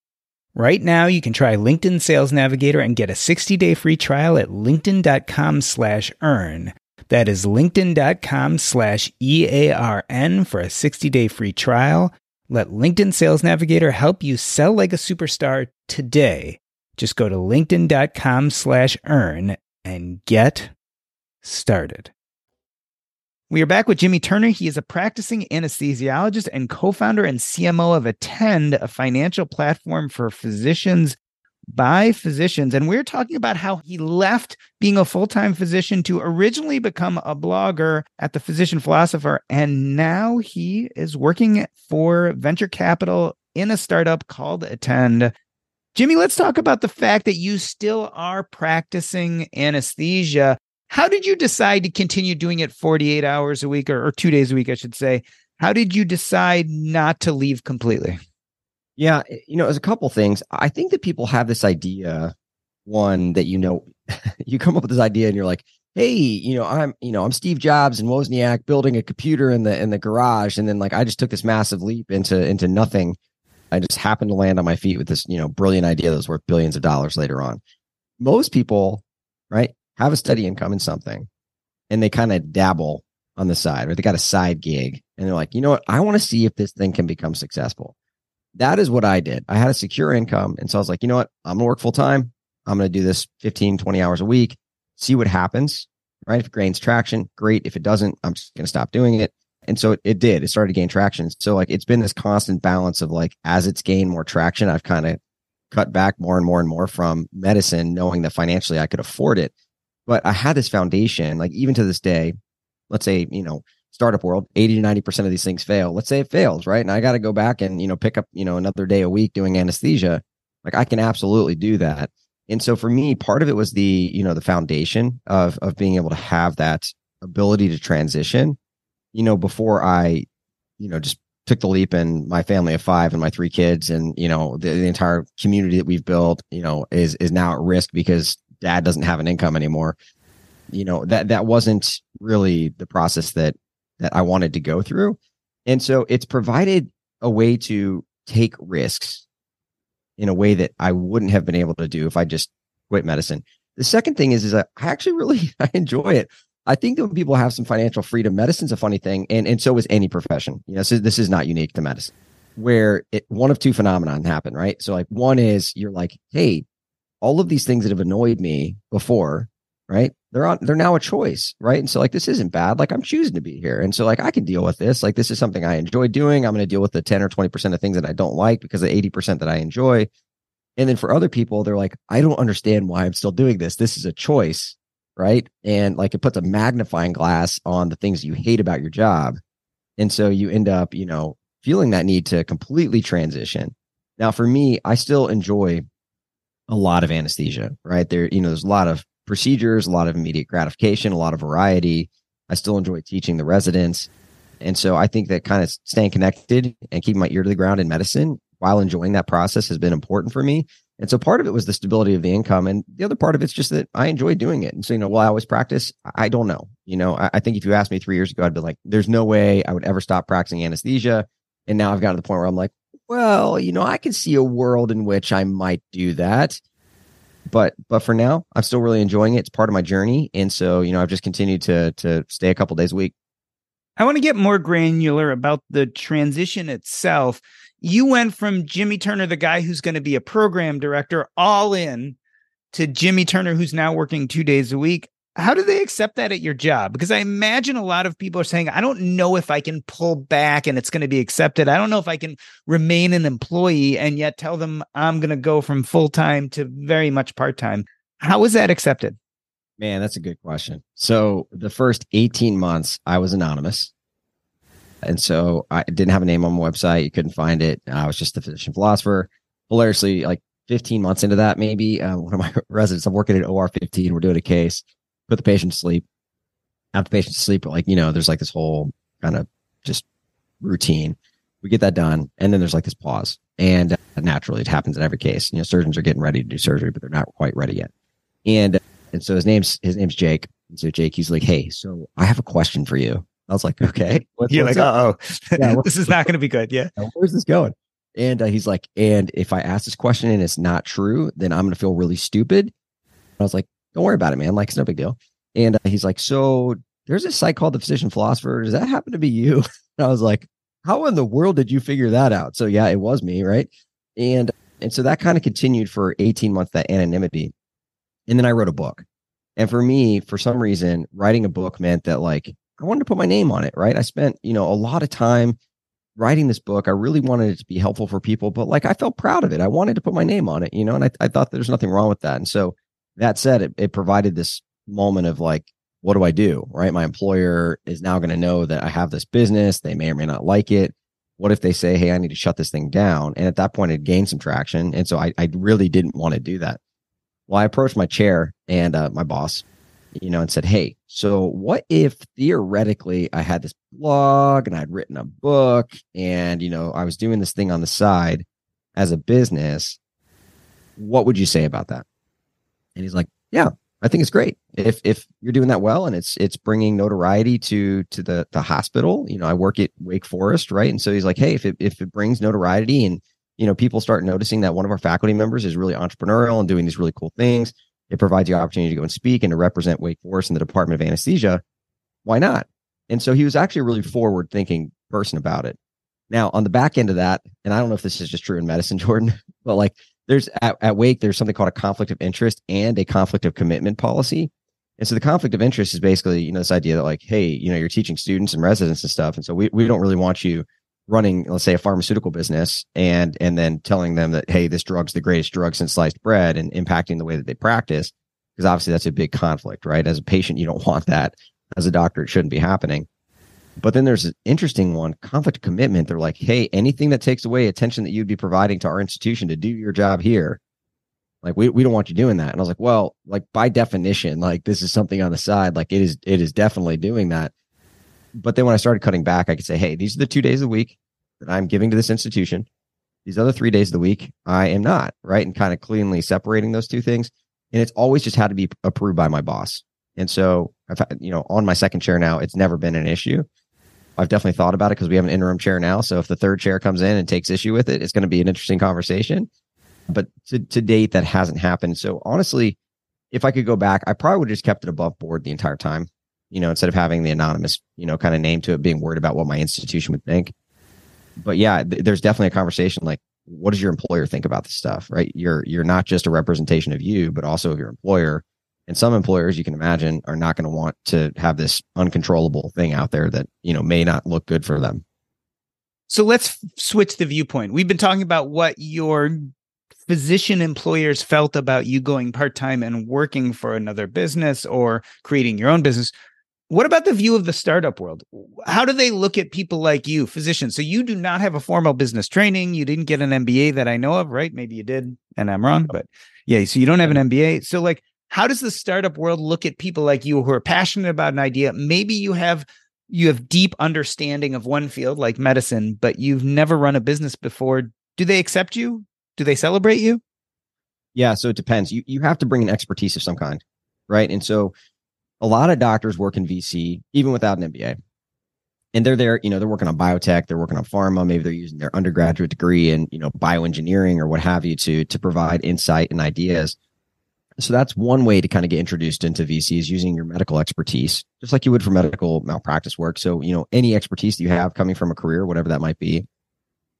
Right now, you can try LinkedIn Sales Navigator and get a 60-day free trial at linkedin.com slash earn. That is linkedin.com slash E-A-R-N for a 60-day free trial. Let LinkedIn Sales Navigator help you sell like a superstar today. Just go to linkedin.com slash earn and get started. We are back with Jimmy Turner. He is a practicing anesthesiologist and co founder and CMO of Attend, a financial platform for physicians by physicians. And we're talking about how he left being a full time physician to originally become a blogger at the Physician Philosopher. And now he is working for venture capital in a startup called Attend. Jimmy, let's talk about the fact that you still are practicing anesthesia. How did you decide to continue doing it 48 hours a week or, or two days a week, I should say? How did you decide not to leave completely? Yeah, eh, you know, there's a couple things. I think that people have this idea, one that you know, you come up with this idea and you're like, hey, you know, I'm, you know, I'm Steve Jobs and Wozniak building a computer in the in the garage, and then like I just took this massive leap into into nothing. I just happened to land on my feet with this, you know, brilliant idea that's worth billions of dollars later on. Most people, right, have a steady income in something and they kind of dabble on the side or they got a side gig and they're like, you know what? I want to see if this thing can become successful. That is what I did. I had a secure income. And so I was like, you know what? I'm going to work full time. I'm going to do this 15, 20 hours a week, see what happens. Right. If it gains traction, great. If it doesn't, I'm just going to stop doing it. And so it, it did. It started to gain traction. So like it's been this constant balance of like as it's gained more traction, I've kind of cut back more and more and more from medicine, knowing that financially I could afford it. But I had this foundation, like even to this day, let's say, you know, startup world, 80 to 90% of these things fail. Let's say it fails, right? And I got to go back and, you know, pick up, you know, another day a week doing anesthesia. Like I can absolutely do that. And so for me, part of it was the, you know, the foundation of of being able to have that ability to transition, you know, before I, you know, just took the leap and my family of five and my three kids and you know the, the, entire community that we've built you know is is now at risk because dad doesn't have an income anymore you know that that wasn't really the process that that i wanted to go through and so it's provided a way to take risks in a way that i wouldn't have been able to do if i just quit medicine the second thing is is i actually really i enjoy it I think that when people have some financial freedom, medicine's a funny thing, and and so is any profession. You know, so this is not unique to medicine, where it one of two phenomenon happen, right? So like one is you're like, hey, all of these things that have annoyed me before, right? They're on they're now a choice, right? And so like this isn't bad. Like I'm choosing to be here. And so like I can deal with this. Like this is something I enjoy doing. I'm going to deal with the 10 or 20% of things that I don't like because the 80% that I enjoy. And then for other people, they're like, I don't understand why I'm still doing this. This is a choice right? And like it puts a magnifying glass on the things you hate about your job. And so you end up, you know, feeling that need to completely transition. Now, for me, I still enjoy a lot of anesthesia, right? There, you know, there's a lot of procedures, a lot of immediate gratification, a lot of variety. I still enjoy teaching the residents. And so I think that kind of staying connected and keeping my ear to the ground in medicine while enjoying that process has been important for me. And so part of it was the stability of the income. And the other part of it's just that I enjoy doing it. And so, you know, will I always practice? I don't know. You know, I, I think if you asked me three years ago, I'd be like, there's no way I would ever stop practicing anesthesia. And now I've got to the point where I'm like, well, you know, I can see a world in which I might do that. But but for now, I'm still really enjoying it. It's part of my journey. And so, you know, I've just continued to to stay a couple days a week. I want to get more granular about the transition itself you went from Jimmy Turner, the guy who's going to be a program director, all in to Jimmy Turner, who's now working two days a week. How do they accept that at your job? Because I imagine a lot of people are saying, I don't know if I can pull back and it's going to be accepted. I don't know if I can remain an employee and yet tell them I'm going to go from full time to very much part time. How is that accepted? Man, that's a good question. So the first 18 months, I was anonymous. And so I didn't have a name on my website. You couldn't find it. I was just a physician philosopher. Hilariously, like 15 months into that, maybe uh, one of my residents, I'm working at OR 15. We're doing a case, put the patient to sleep, have the patient to sleep. But like, you know, there's like this whole kind of just routine. We get that done. And then there's like this pause. And uh, naturally, it happens in every case. You know, surgeons are getting ready to do surgery, but they're not quite ready yet. And, and so his name's, his name's Jake. And so Jake, he's like, Hey, so I have a question for you. I was like, okay. You're like, oh, yeah, this is not going to be good. Yeah. Where's this going? And uh, he's like, and if I ask this question and it's not true, then I'm going to feel really stupid. I was like, don't worry about it, man. Like, it's no big deal. And uh, he's like, so there's a site called the Physician Philosopher. Does that happen to be you? And I was like, how in the world did you figure that out? So yeah, it was me, right? And and so that kind of continued for 18 months, that anonymity. And then I wrote a book. And for me, for some reason, writing a book meant that like I wanted to put my name on it, right? I spent, you know, a lot of time writing this book. I really wanted it to be helpful for people, but like I felt proud of it. I wanted to put my name on it, you know, and I, I thought there's nothing wrong with that. And so that said, it, it provided this moment of like, what do I do? Right. My employer is now going to know that I have this business. They may or may not like it. What if they say, Hey, I need to shut this thing down? And at that point, it gained some traction. And so I, I really didn't want to do that. Well, I approached my chair and uh, my boss you know, and said, Hey, so what if theoretically I had this blog and I'd written a book and, you know, I was doing this thing on the side as a business? What would you say about that? And he's like, Yeah, I think it's great. If if you're doing that well and it's it's bringing notoriety to to the the hospital, you know, I work at Wake Forest, right? And so he's like, hey, if it if it brings notoriety and you know people start noticing that one of our faculty members is really entrepreneurial and doing these really cool things, it provides you opportunity to go and speak and to represent Wake Forest in the Department of Anesthesia. Why not? And so he was actually a really forward thinking person about it. Now, on the back end of that, and I don't know if this is just true in medicine, Jordan, but like there's at, at Wake, there's something called a conflict of interest and a conflict of commitment policy. And so the conflict of interest is basically, you know, this idea that like, hey, you know, you're teaching students and residents and stuff. And so we, we don't really want you running, let's say, a pharmaceutical business and and then telling them that hey, this drug's the greatest drug since sliced bread and impacting the way that they practice, because obviously that's a big conflict, right? As a patient, you don't want that. As a doctor, it shouldn't be happening. But then there's an interesting one, conflict commitment. They're like, hey, anything that takes away attention that you'd be providing to our institution to do your job here, Like we, we don't want you doing that. And I was like, well, like by definition, like this is something on the side. Like it is, it is definitely doing that. But then when I started cutting back, I could say, hey, these are the two days of the week that I'm giving to this institution. These other three days of the week, I am not, right? And kind of cleanly separating those two things. And it's always just had to be approved by my boss. And so I've had, you know, on my second chair now, it's never been an issue. I've definitely thought about it because we have an interim chair now. So if the third chair comes in and takes issue with it, it's going to be an interesting conversation. But to, to date, that hasn't happened. So honestly, if I could go back, I probably would have just kept it above board the entire time, you know, instead of having the anonymous, you know, kind of name to it, being worried about what my institution would think. But yeah, th- there's definitely a conversation like, what does your employer think about this stuff, right? You're, you're not just a representation of you, but also of your employer. And some employers you can imagine are not going to want to have this uncontrollable thing out there that, you know, may not look good for them. So let's switch the viewpoint. We've been talking about what your physician employers felt about you going part time and working for another business or creating your own business. What about the view of the startup world? How do they look at people like you, physicians? So you do not have a formal business training. You didn't get an MBA that I know of, right? Maybe you did, and I'm wrong, but yeah. So you don't have an MBA. So like, how does the startup world look at people like you who are passionate about an idea? Maybe you have you have deep understanding of one field like medicine, but you've never run a business before. Do they accept you? Do they celebrate you? Yeah, so it depends. You you have to bring an expertise of some kind, right? And so a lot of doctors work in VC even without an MBA. And they're there, you know, they're working on biotech, they're working on pharma, maybe they're using their undergraduate degree in, you know, bioengineering or what have you to to provide insight and ideas. So that's one way to kind of get introduced into VCs using your medical expertise, just like you would for medical malpractice work. So, you know, any expertise that you have coming from a career, whatever that might be,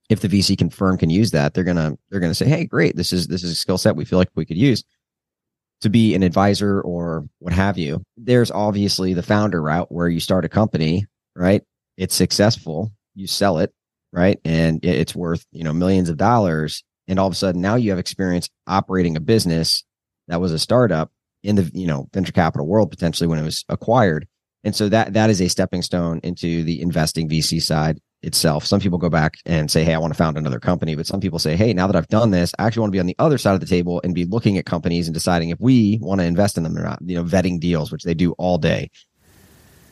if the VC confirm can use that, they're gonna they're gonna say, hey, great, this is this is a skill set we feel like we could use to be an advisor or what have you. There's obviously the founder route where you start a company, right? It's successful, you sell it, right? And it's worth, you know, millions of dollars. And all of a sudden now you have experience operating a business that was a startup in the, you know, venture capital world potentially when it was acquired. And so that that is a stepping stone into the investing VC side itself. Some people go back and say, Hey, I want to found another company. But some people say, Hey, now that I've done this, I actually want to be on the other side of the table and be looking at companies and deciding if we want to invest in them or not, you know, vetting deals, which they do all day.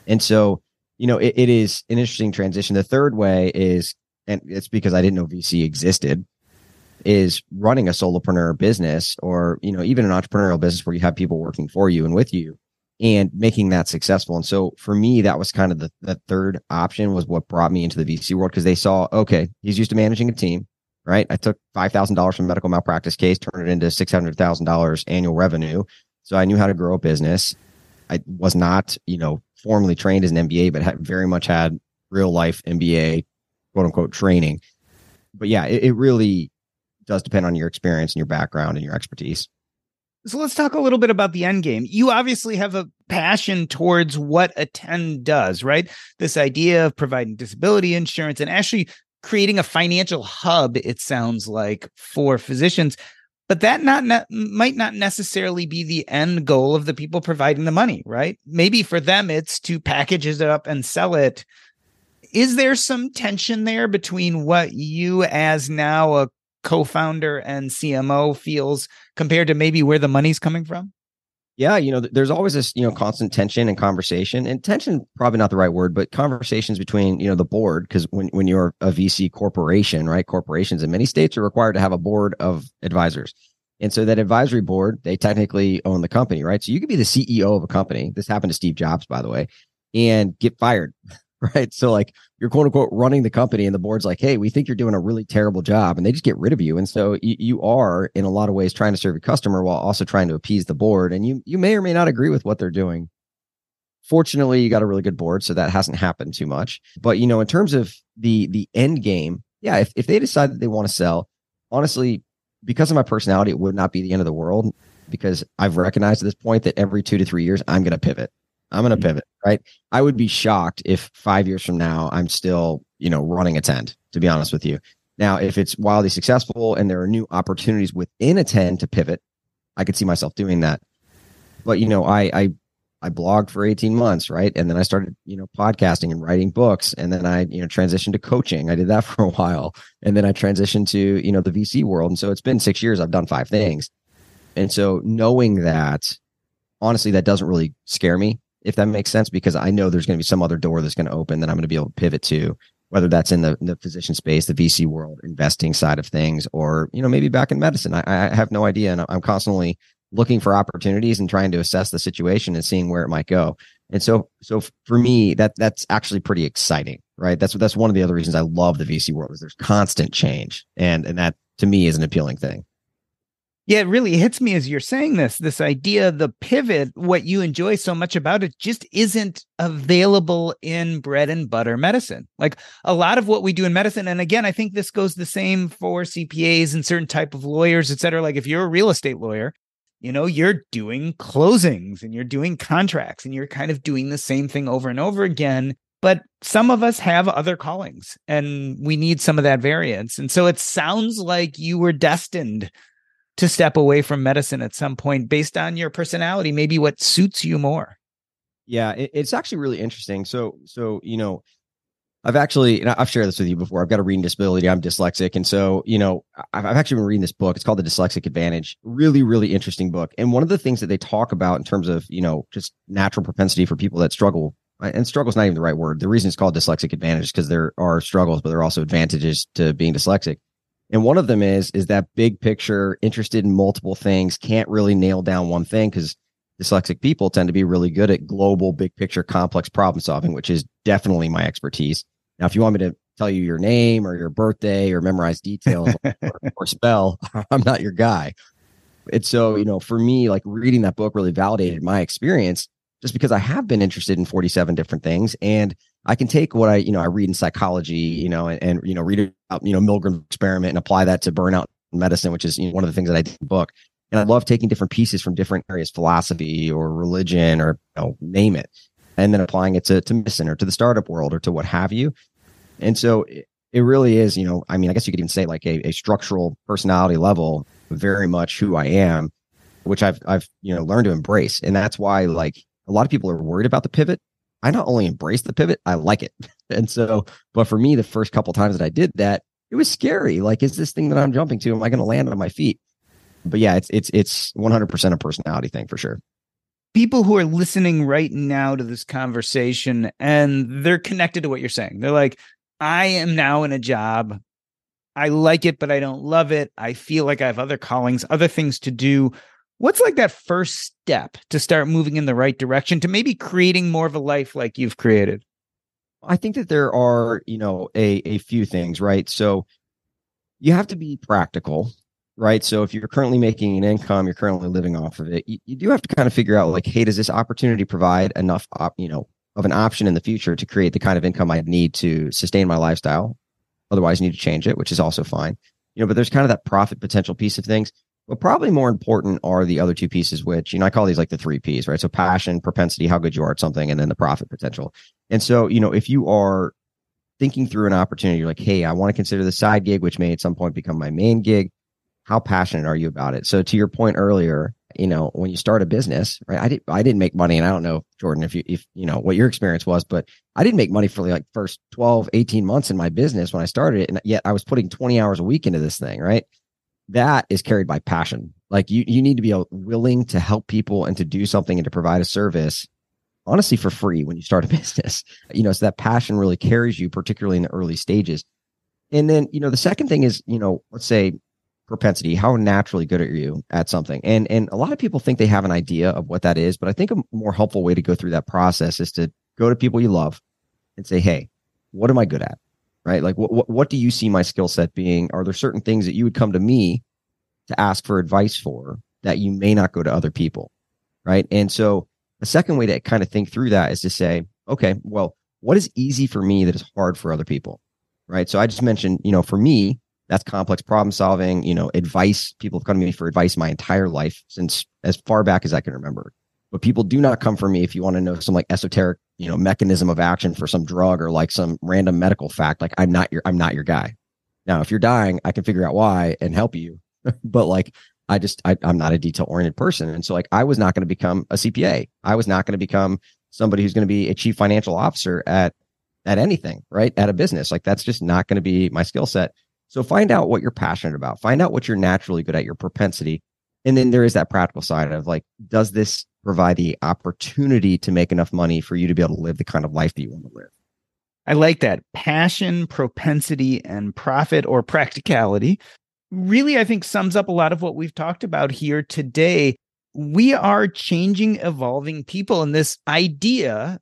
And so, you know, it, it is an interesting transition. The third way is, and it's because I didn't know VC existed, is running a solopreneur business or, you know, even an entrepreneurial business where you have people working for you and with you and making that successful. And so for me, that was kind of the, the third option was what brought me into the VC world because they saw, okay, he's used to managing a team, right? I took $5,000 from a medical malpractice case, turned it into $600,000 annual revenue. So I knew how to grow a business. I was not, you know, formally trained as an MBA, but very much had real life MBA, quote unquote, training. But yeah, it, it really does depend on your experience and your background and your expertise. So let's talk a little bit about the end game. You obviously have a passion towards what Attend does, right? This idea of providing disability insurance and actually creating a financial hub, it sounds like, for physicians. But that not might not necessarily be the end goal of the people providing the money, right? Maybe for them it's to package it up and sell it. Is there some tension there between what you as now a co-founder and CMO feels compared to maybe where the money's coming from? Yeah, you know, there's always this, you know, constant tension and conversation. And tension probably not the right word, but conversations between, you know, the board because when when you're a VC corporation, right? Corporations in many states are required to have a board of advisors. And so that advisory board, they technically own the company, right? So you could be the CEO of a company. This happened to Steve Jobs, by the way, and get fired right? So like you're quote unquote running the company and the board's like, hey, we think you're doing a really terrible job. And they just get rid of you. And so you, you are in a lot of ways trying to serve your customer while also trying to appease the board. And you you may or may not agree with what they're doing. Fortunately, you got a really good board, so that hasn't happened too much. But you know, in terms of the the end game, yeah, if, if they decide that they want to sell, honestly, because of my personality, it would not be the end of the world because I've recognized at this point that every two to three years I'm going to pivot. I'm going to mm-hmm. pivot, right? I would be shocked if five years from now I'm still, you know, running Attend, to be honest with you. Now, if it's wildly successful and there are new opportunities within Attend to pivot, I could see myself doing that. But, you know, I, I, I blogged for 18 months, right? And then I started, you know, podcasting and writing books. And then I, you know, transitioned to coaching. I did that for a while. And then I transitioned to, you know, the VC world. And so it's been six years. I've done five things And so knowing that, honestly, that doesn't really scare me, if that makes sense, because I know there's going to be some other door that's going to open that I'm going to be able to pivot to, whether that's in the, in the physician space, the VC world, investing side of things, or, you know, maybe back in medicine. I, I have no idea. And I'm constantly looking for opportunities and trying to assess the situation and seeing where it might go. And so, so for me, that that's actually pretty exciting, right? That's that's one of the other reasons I love the VC world is there's constant change, and and that to me is an appealing thing. Yeah, it really hits me as you're saying this. This idea, the pivot, what you enjoy so much about it, just isn't available in bread and butter medicine. Like a lot of what we do in medicine, and again, I think this goes the same for CPAs and certain type of lawyers, et cetera. Like if you're a real estate lawyer, you know, you're doing closings and you're doing contracts and you're kind of doing the same thing over and over again. But some of us have other callings and we need some of that variance. And so it sounds like you were destined to step away from medicine at some point based on your personality, maybe what suits you more. Yeah, it, it's actually really interesting. So, so, you know, I've actually, and I've shared this with you before. I've got a reading disability. I'm dyslexic. And so, you know, I've, I've actually been reading this book. It's called The Dyslexic Advantage. Really, really interesting book. And one of the things that they talk about in terms of, you know, just natural propensity for people that struggle, and struggle is not even the right word. The reason it's called Dyslexic Advantage is because there are struggles, but there are also advantages to being dyslexic. And one of them is, is that big picture, interested in multiple things, can't really nail down one thing because dyslexic people tend to be really good at global, big picture, complex problem solving, which is definitely my expertise. Now, if you want me to tell you your name or your birthday or memorize details or, or spell, I'm not your guy. And so, you know, for me, like reading that book really validated my experience just because I have been interested in 47 different things. And I can take what I, you know, I read in psychology, you know, and, and you know, read about, you know, Milgram experiment and apply that to burnout medicine, which is you know, one of the things that I did in the book. And I love taking different pieces from different areas, philosophy or religion or you know, name it, and then applying it to, to medicine or to the startup world or to what have you. And so it, it really is, you know, I mean, I guess you could even say like a, a structural personality level, very much who I am, which I've, I've, you know, learned to embrace. And that's why like a lot of people are worried about the pivot. I not only embrace the pivot, I like it. And so, but for me, the first couple times that I did that, it was scary. Like, is this thing that I'm jumping to, am I going to land on my feet? but yeah, it's it's it's 100% a personality thing for sure. People who are listening right now to this conversation and they're connected to what you're saying. They're like, I am now in a job. I like it, but I don't love it. I feel like I have other callings, other things to do. What's like that first step to start moving in the right direction to maybe creating more of a life like you've created? I think that there are, you know, a a few things, right? So you have to be practical right? So if you're currently making an income, you're currently living off of it, you, you do have to kind of figure out like, hey, does this opportunity provide enough, op, you know, of an option in the future to create the kind of income I need to sustain my lifestyle? Otherwise, you need to change it, which is also fine. You know, but there's kind of that profit potential piece of things. But probably more important are the other two pieces, which, you know, I call these like the three P's, right? So passion, propensity, how good you are at something, and then the profit potential. And so, you know, if you are thinking through an opportunity, you're like, hey, I want to consider the side gig, which may at some point become my main gig how passionate are you about it? So to your point earlier, you know, when you start a business, right? I did I didn't make money and I don't know, Jordan, if you if you know what your experience was, but I didn't make money for like first 12, 18 months in my business when I started it. And yet I was putting 20 hours a week into this thing, right? That is carried by passion. Like you you need to be willing to help people and to do something and to provide a service honestly for free when you start a business. You know, so that passion really carries you, particularly in the early stages. And then, you know, the second thing is, you know, let's say propensity how naturally good are you at something and and a lot of people think they have an idea of what that is but i think a more helpful way to go through that process is to go to people you love and say hey what am i good at right like what what, what do you see my skill set being are there certain things that you would come to me to ask for advice for that you may not go to other people right and so the second way to kind of think through that is to say okay well what is easy for me that is hard for other people right so i just mentioned you know for me that's complex problem solving, you know, advice. People have come to me for advice my entire life since as far back as I can remember. But people do not come for me if you want to know some like esoteric, you know, mechanism of action for some drug or like some random medical fact. Like I'm not your I'm not your guy. Now, if you're dying, I can figure out why and help you. but like I just I, I'm not a detail oriented person. And so like I was not going to become a CPA. I was not going to become somebody who's going to be a chief financial officer at at anything, right? At a business. Like that's just not going to be my skill set. So find out what you're passionate about. Find out what you're naturally good at, your propensity, And then there is that practical side of like, does this provide the opportunity to make enough money for you to be able to live the kind of life that you want to live? I like that passion, propensity, and profit or practicality. Really, I think sums up a lot of what we've talked about here today. We are changing, evolving people. And this idea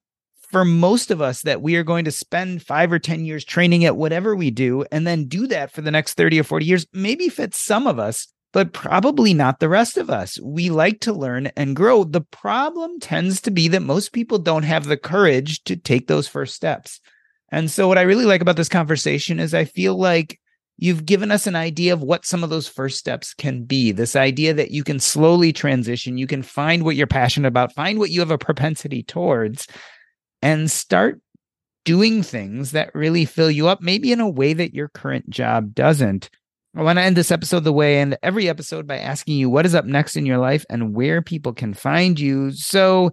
for most of us that we are going to spend five or 10 years training at whatever we do and then do that for the next 30 or 40 years maybe fits some of us, but probably not the rest of us. We like to learn and grow. The problem tends to be that most people don't have the courage to take those first steps. And so, what I really like about this conversation is I feel like you've given us an idea of what some of those first steps can be. This idea that you can slowly transition, you can find what you're passionate about, find what you have a propensity towards, and start doing things that really fill you up, maybe in a way that your current job doesn't. I want to end this episode the way I end every episode by asking you what is up next in your life and where people can find you. So,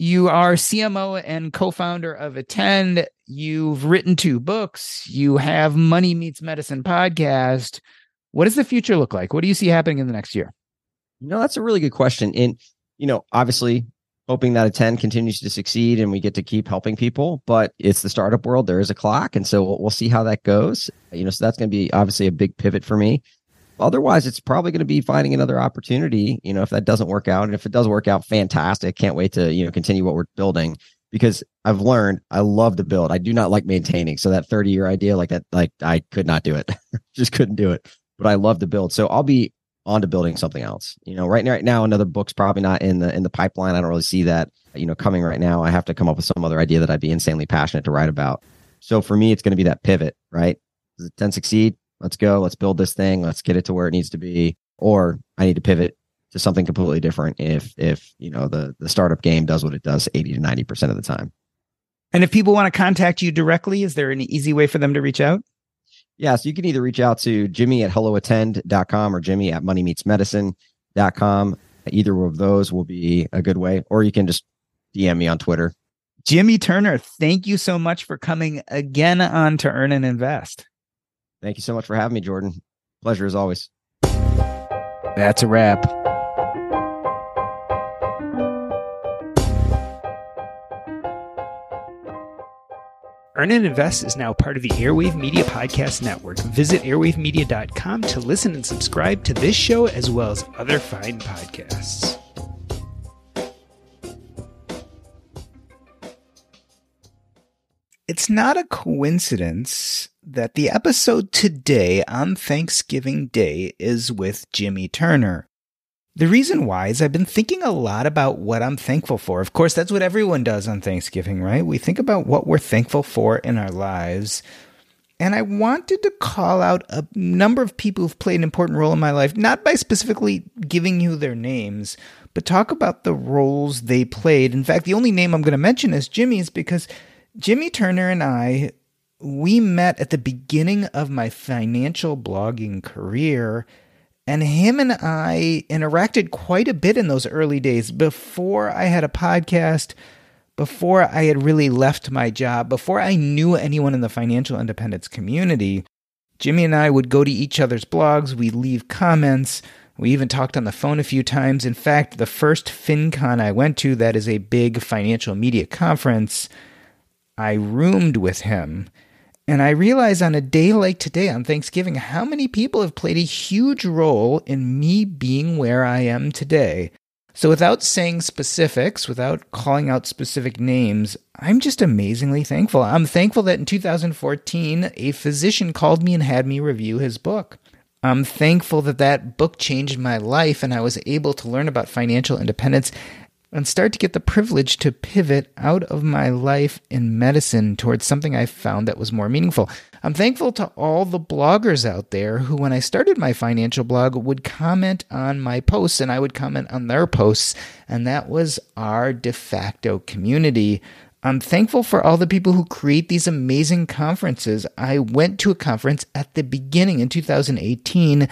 you are CMO and co founder of Attend. You've written two books. You have Money Meets Medicine podcast. What does the future look like? What do you see happening in the next year? You know, that's a really good question. And, you know, obviously, hoping that Attend continues to succeed and we get to keep helping people. But it's the startup world. There is a clock. And so we'll, we'll see how that goes. You know, so that's going to be obviously a big pivot for me. Otherwise, it's probably going to be finding another opportunity. You know, if that doesn't work out, and if it does work out, fantastic. Can't wait to, you know, continue what we're building because I've learned I love to build. I do not like maintaining. So that 30 year idea, like that, like I could not do it. Just couldn't do it. But I love to build. So I'll be on to building something else. You know, right now, right now, another book's probably not in the in the pipeline. I don't really see that, you know, coming right now. I have to come up with some other idea that I'd be insanely passionate to write about. So for me, it's going to be that pivot, right? Does it succeed? Let's go. Let's build this thing. Let's get it to where it needs to be. Or I need to pivot to something completely different if if you know the the startup game does what it does 80 to 90 percent of the time. And if people want to contact you directly, is there an easy way for them to reach out? Yeah, so you can either reach out to Jimmy at helloattend.com or Jimmy at moneymeetsmedicine.com. Either of those will be a good way, or you can just DM me on Twitter. Jimmy Turner, thank you so much for coming again on to Earn and Invest. Thank you so much for having me, Jordan. Pleasure as always. That's a wrap. Earn and Invest is now part of the Airwave Media Podcast Network. Visit airwavemedia.com to listen and subscribe to this show as well as other fine podcasts. It's not a coincidence that the episode today on Thanksgiving Day is with Jimmy Turner. The reason why is I've been thinking a lot about what I'm thankful for. Of course, that's what everyone does on Thanksgiving, right? We think about what we're thankful for in our lives. And I wanted to call out a number of people who've played an important role in my life, not by specifically giving you their names, but talk about the roles they played. In fact, the only name I'm going to mention is Jimmy's because Jimmy Turner and I, we met at the beginning of my financial blogging career and him and I interacted quite a bit in those early days before I had a podcast, before I had really left my job, before I knew anyone in the financial independence community. Jimmy and I would go to each other's blogs, we'd leave comments. We even talked on the phone a few times. In fact, the first FinCon I went to, that is a big financial media conference, I roomed with him and I realize on a day like today, on Thanksgiving, how many people have played a huge role in me being where I am today. So, without saying specifics, without calling out specific names, I'm just amazingly thankful. I'm thankful that in 2014, a physician called me and had me review his book. I'm thankful that that book changed my life and I was able to learn about financial independence and start to get the privilege to pivot out of my life in medicine towards something I found that was more meaningful. I'm thankful to all the bloggers out there who, when I started my financial blog, would comment on my posts and I would comment on their posts. And that was our de facto community. I'm thankful for all the people who create these amazing conferences. I went to a conference at the beginning in 2018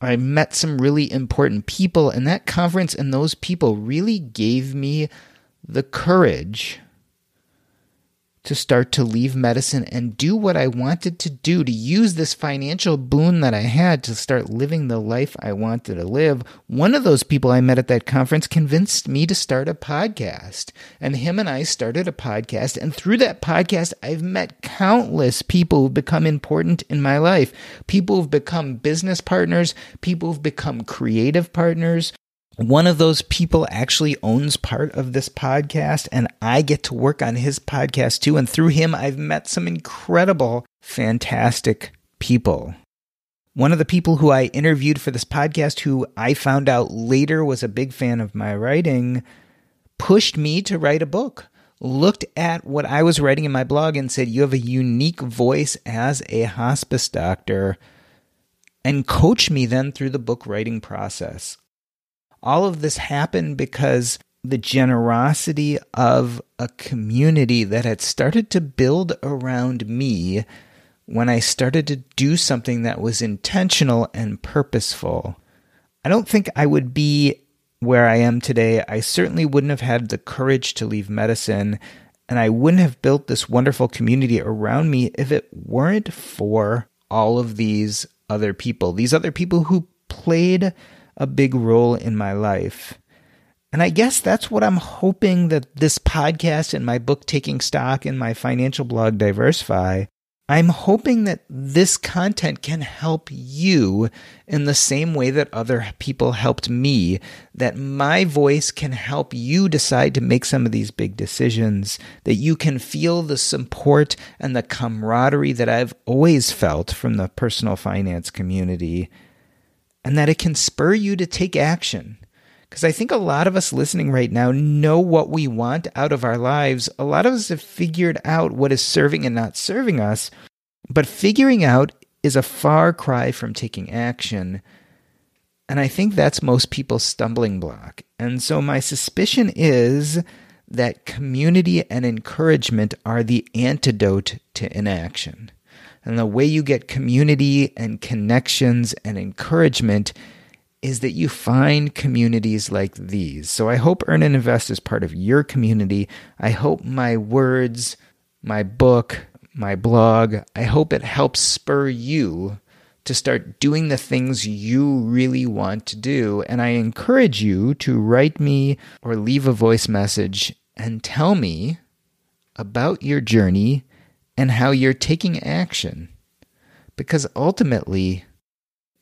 I met some really important people, and that conference and those people really gave me the courage to start to leave medicine and do what I wanted to do, to use this financial boon that I had to start living the life I wanted to live. One of those people I met at that conference convinced me to start a podcast. And him and I started a podcast. And through that podcast, I've met countless people who've become important in my life. People who've become business partners, people who've become creative partners, one of those people actually owns part of this podcast, and I get to work on his podcast too. And through him, I've met some incredible, fantastic people. One of the people who I interviewed for this podcast, who I found out later was a big fan of my writing, pushed me to write a book. Looked at what I was writing in my blog and said, You have a unique voice as a hospice doctor, and coached me then through the book writing process. All of this happened because the generosity of a community that had started to build around me when I started to do something that was intentional and purposeful. I don't think I would be where I am today. I certainly wouldn't have had the courage to leave medicine, and I wouldn't have built this wonderful community around me if it weren't for all of these other people. These other people who played a big role in my life. And I guess that's what I'm hoping that this podcast and my book, Taking Stock, and my financial blog, Diversify, I'm hoping that this content can help you in the same way that other people helped me, that my voice can help you decide to make some of these big decisions, that you can feel the support and the camaraderie that I've always felt from the personal finance community and that it can spur you to take action. Because I think a lot of us listening right now know what we want out of our lives. A lot of us have figured out what is serving and not serving us, but figuring out is a far cry from taking action. And I think that's most people's stumbling block. And so my suspicion is that community and encouragement are the antidote to inaction. And the way you get community and connections and encouragement is that you find communities like these. So I hope Earn and Invest is part of your community. I hope my words, my book, my blog, I hope it helps spur you to start doing the things you really want to do. And I encourage you to write me or leave a voice message and tell me about your journey and how you're taking action. Because ultimately,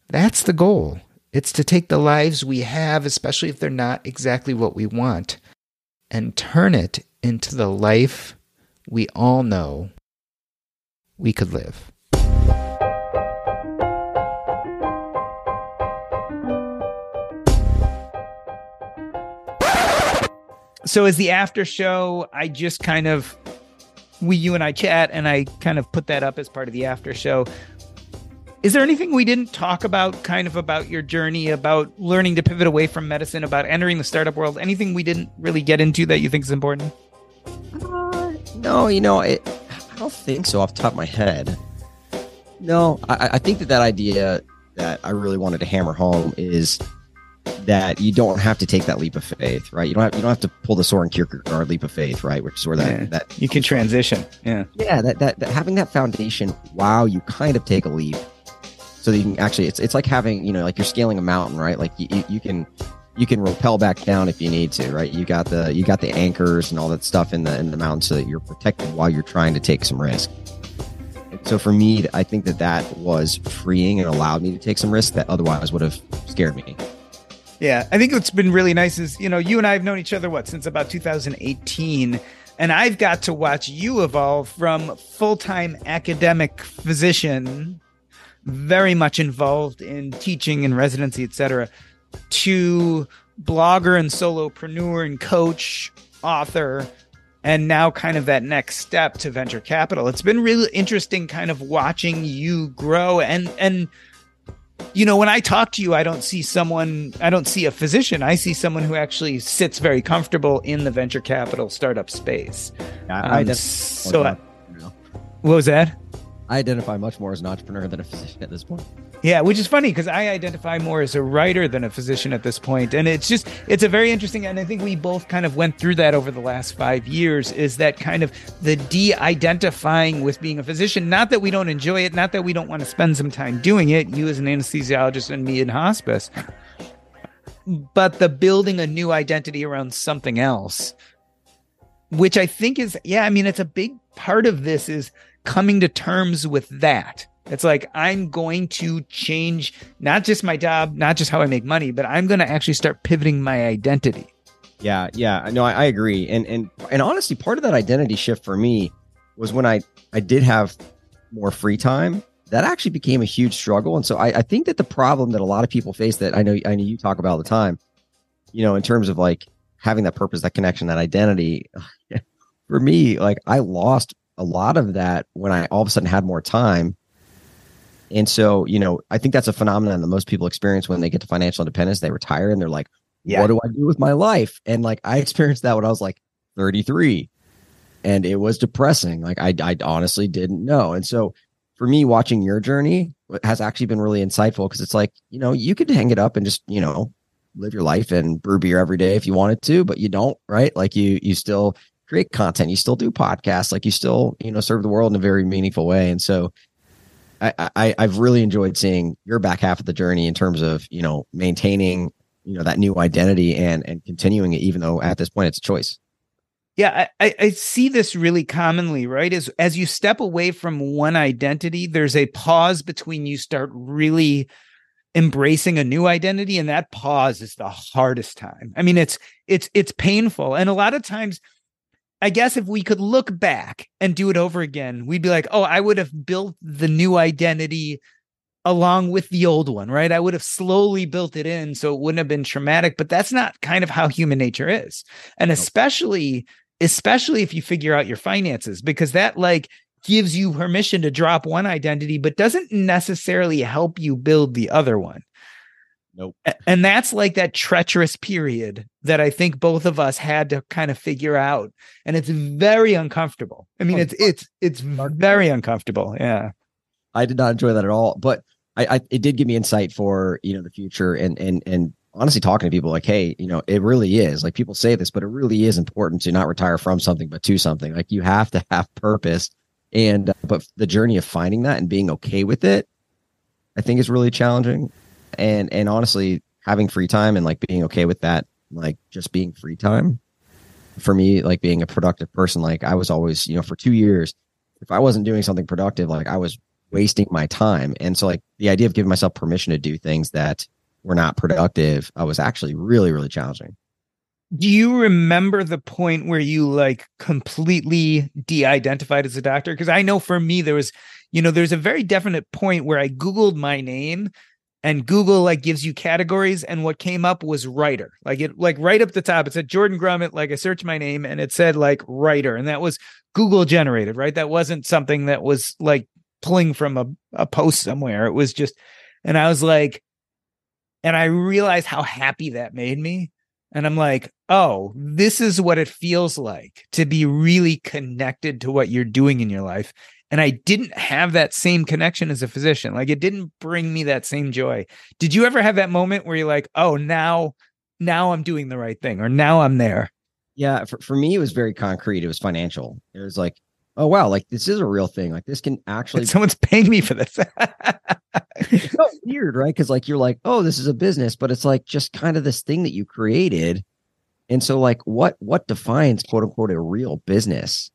that's the goal. It's to take the lives we have, especially if they're not exactly what we want, and turn it into the life we all know we could live. So, as the after show, I just kind of we you and I chat and I kind of put that up as part of the after show. Is there anything we didn't talk about kind of about your journey about learning to pivot away from medicine about entering the startup world? Anything we didn't really get into that you think is important? Uh, no, you know, it, I don't think so off the top of my head. No, I, I think that that idea that I really wanted to hammer home is that you don't have to take that leap of faith, right? You don't have you don't have to pull the Soren Kierkegaard leap of faith, right? Which is where that Yeah. that You can transition. Yeah. yeah that, that that having that foundation while you kind of take a leap, so that you can actually it's it's like having you know like you're scaling a mountain, right? Like you, you, you can you can rappel back down if you need to, right? You got the you got the anchors and all that stuff in the in the mountain so that you're protected while you're trying to take some risk. So for me, I think that that was freeing and allowed me to take some risk that otherwise would have scared me. Yeah, I think what's been really nice is, you know, you and I have known each other, what, since about 2018. And I've got to watch you evolve from full time academic physician, very much involved in teaching and residency, etc., to blogger and solopreneur and coach, author, and now kind of that next step to venture capital. It's been really interesting kind of watching you grow and, and, you know, when I talk to you, I don't see someone, I don't see a physician. I see someone who actually sits very comfortable in the venture capital startup space. I, Um, I so, I, what was that? I identify much more as an entrepreneur than a physician at this point. Yeah, which is funny because I identify more as a writer than a physician at this point, and it's just it's a very interesting. And I think we both kind of went through that over the last five years. Is that kind of the de-identifying with being a physician? Not that we don't enjoy it, not that we don't want to spend some time doing it. You as an anesthesiologist and me in hospice, but the building a new identity around something else, which I think is yeah. I mean, it's a big part of this is coming to terms with that it's like I'm going to change not just my job, not just how I make money, but I'm going to actually start pivoting my identity. Yeah, yeah, no, I, I agree, and and and honestly, part of that identity shift for me was when I I did have more free time. That actually became a huge struggle, and so I, I think that the problem that a lot of people face that I know I know you talk about all the time, you know, in terms of like having that purpose, that connection, that identity. for me, like I lost a lot of that when I all of a sudden had more time and so, you know, I think that's a phenomenon that most people experience when they get to financial independence. They retire and they're like, yeah. what do I do with my life? And like, I experienced that when I was like 33 and it was depressing. Like, I, I honestly didn't know. And so, for me, watching your journey has actually been really insightful because it's like, you know, you could hang it up and just, you know, live your life and brew beer every day if you wanted to, but you don't, right? Like, you, you still create content, you still do podcasts, like, you still, you know, serve the world in a very meaningful way. And so, I, I I've really enjoyed seeing your back half of the journey in terms of you know maintaining you know that new identity and and continuing it even though at this point it's a choice. Yeah, I, I see this really commonly, right? As as you step away from one identity, there's a pause between you start really embracing a new identity, and that pause is the hardest time. I mean, it's it's it's painful, and a lot of times I guess if we could look back and do it over again, we'd be like, oh, I would have built the new identity along with the old one, right? I would have slowly built it in so it wouldn't have been traumatic, but that's not kind of how human nature is. And especially, especially if you figure out your finances, because that like gives you permission to drop one identity, but doesn't necessarily help you build the other one. Nope. And that's like that treacherous period that I think both of us had to kind of figure out. And it's very uncomfortable. I mean, it's it's it's very uncomfortable. Yeah. I did not enjoy that at all. But I, I it did give me insight for, you know, the future and and and honestly talking to people like, hey, you know, it really is. Like people say this, but it really is important to not retire from something, but to something. Like you have to have purpose. And uh, but the journey of finding that and being okay with it, I think is really challenging and and honestly having free time and like being okay with that like just being free time for me like being a productive person like i was always you know for two years if i wasn't doing something productive like i was wasting my time. And so like the idea of giving myself permission to do things that were not productive i was actually really really challenging. Do you remember the point where you like completely de-identified as a doctor? Because i know for me there was you know there's a very definite point where i googled my name and Google like gives you categories and what came up was writer. Like it like right up the top it said Jordan Grumet like I searched my name and it said like writer and that was Google generated, right? That wasn't something that was like pulling from a, a post somewhere. It was just and I was like and I realized how happy that made me. And I'm like, oh, this is what it feels like to be really connected to what you're doing in your life and I didn't have that same connection as a physician. Like it didn't bring me that same joy. Did you ever have that moment where you're like, "Oh, now now I'm doing the right thing or now I'm there?" Yeah, for, for me it was very concrete. It was financial. It was like, "Oh wow, like this is a real thing. Like this can actually someone's paying me for this." it's so weird, right? Cuz like you're like, "Oh, this is a business," but it's like just kind of this thing that you created. And so like what what defines quote unquote a real business?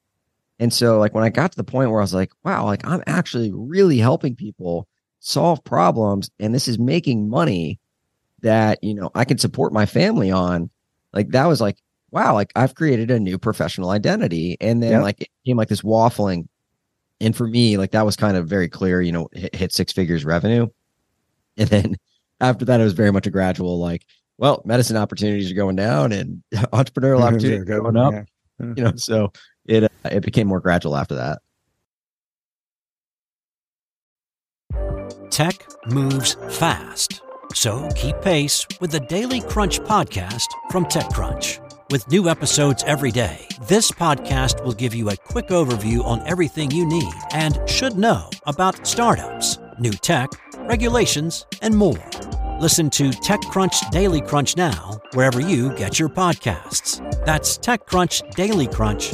And so like when I got to the point where I was like, wow, like I'm actually really helping people solve problems and this is making money that, you know, I can support my family on. Like that was like, wow, like I've created a new professional identity. And then yep. like it became like this waffling. And for me, like that was kind of very clear, you know, hit, hit six figures revenue. And then after that, it was very much a gradual like, well, medicine opportunities are going down and entrepreneurial opportunities are going up. Yeah. You know, so it uh, it became more gradual after that. Tech moves fast. So keep pace with the Daily Crunch podcast from TechCrunch. With new episodes every day, this podcast will give you a quick overview on everything you need and should know about startups, new tech, regulations, and more. Listen to TechCrunch Daily Crunch now, wherever you get your podcasts. That's TechCrunch Daily Crunch,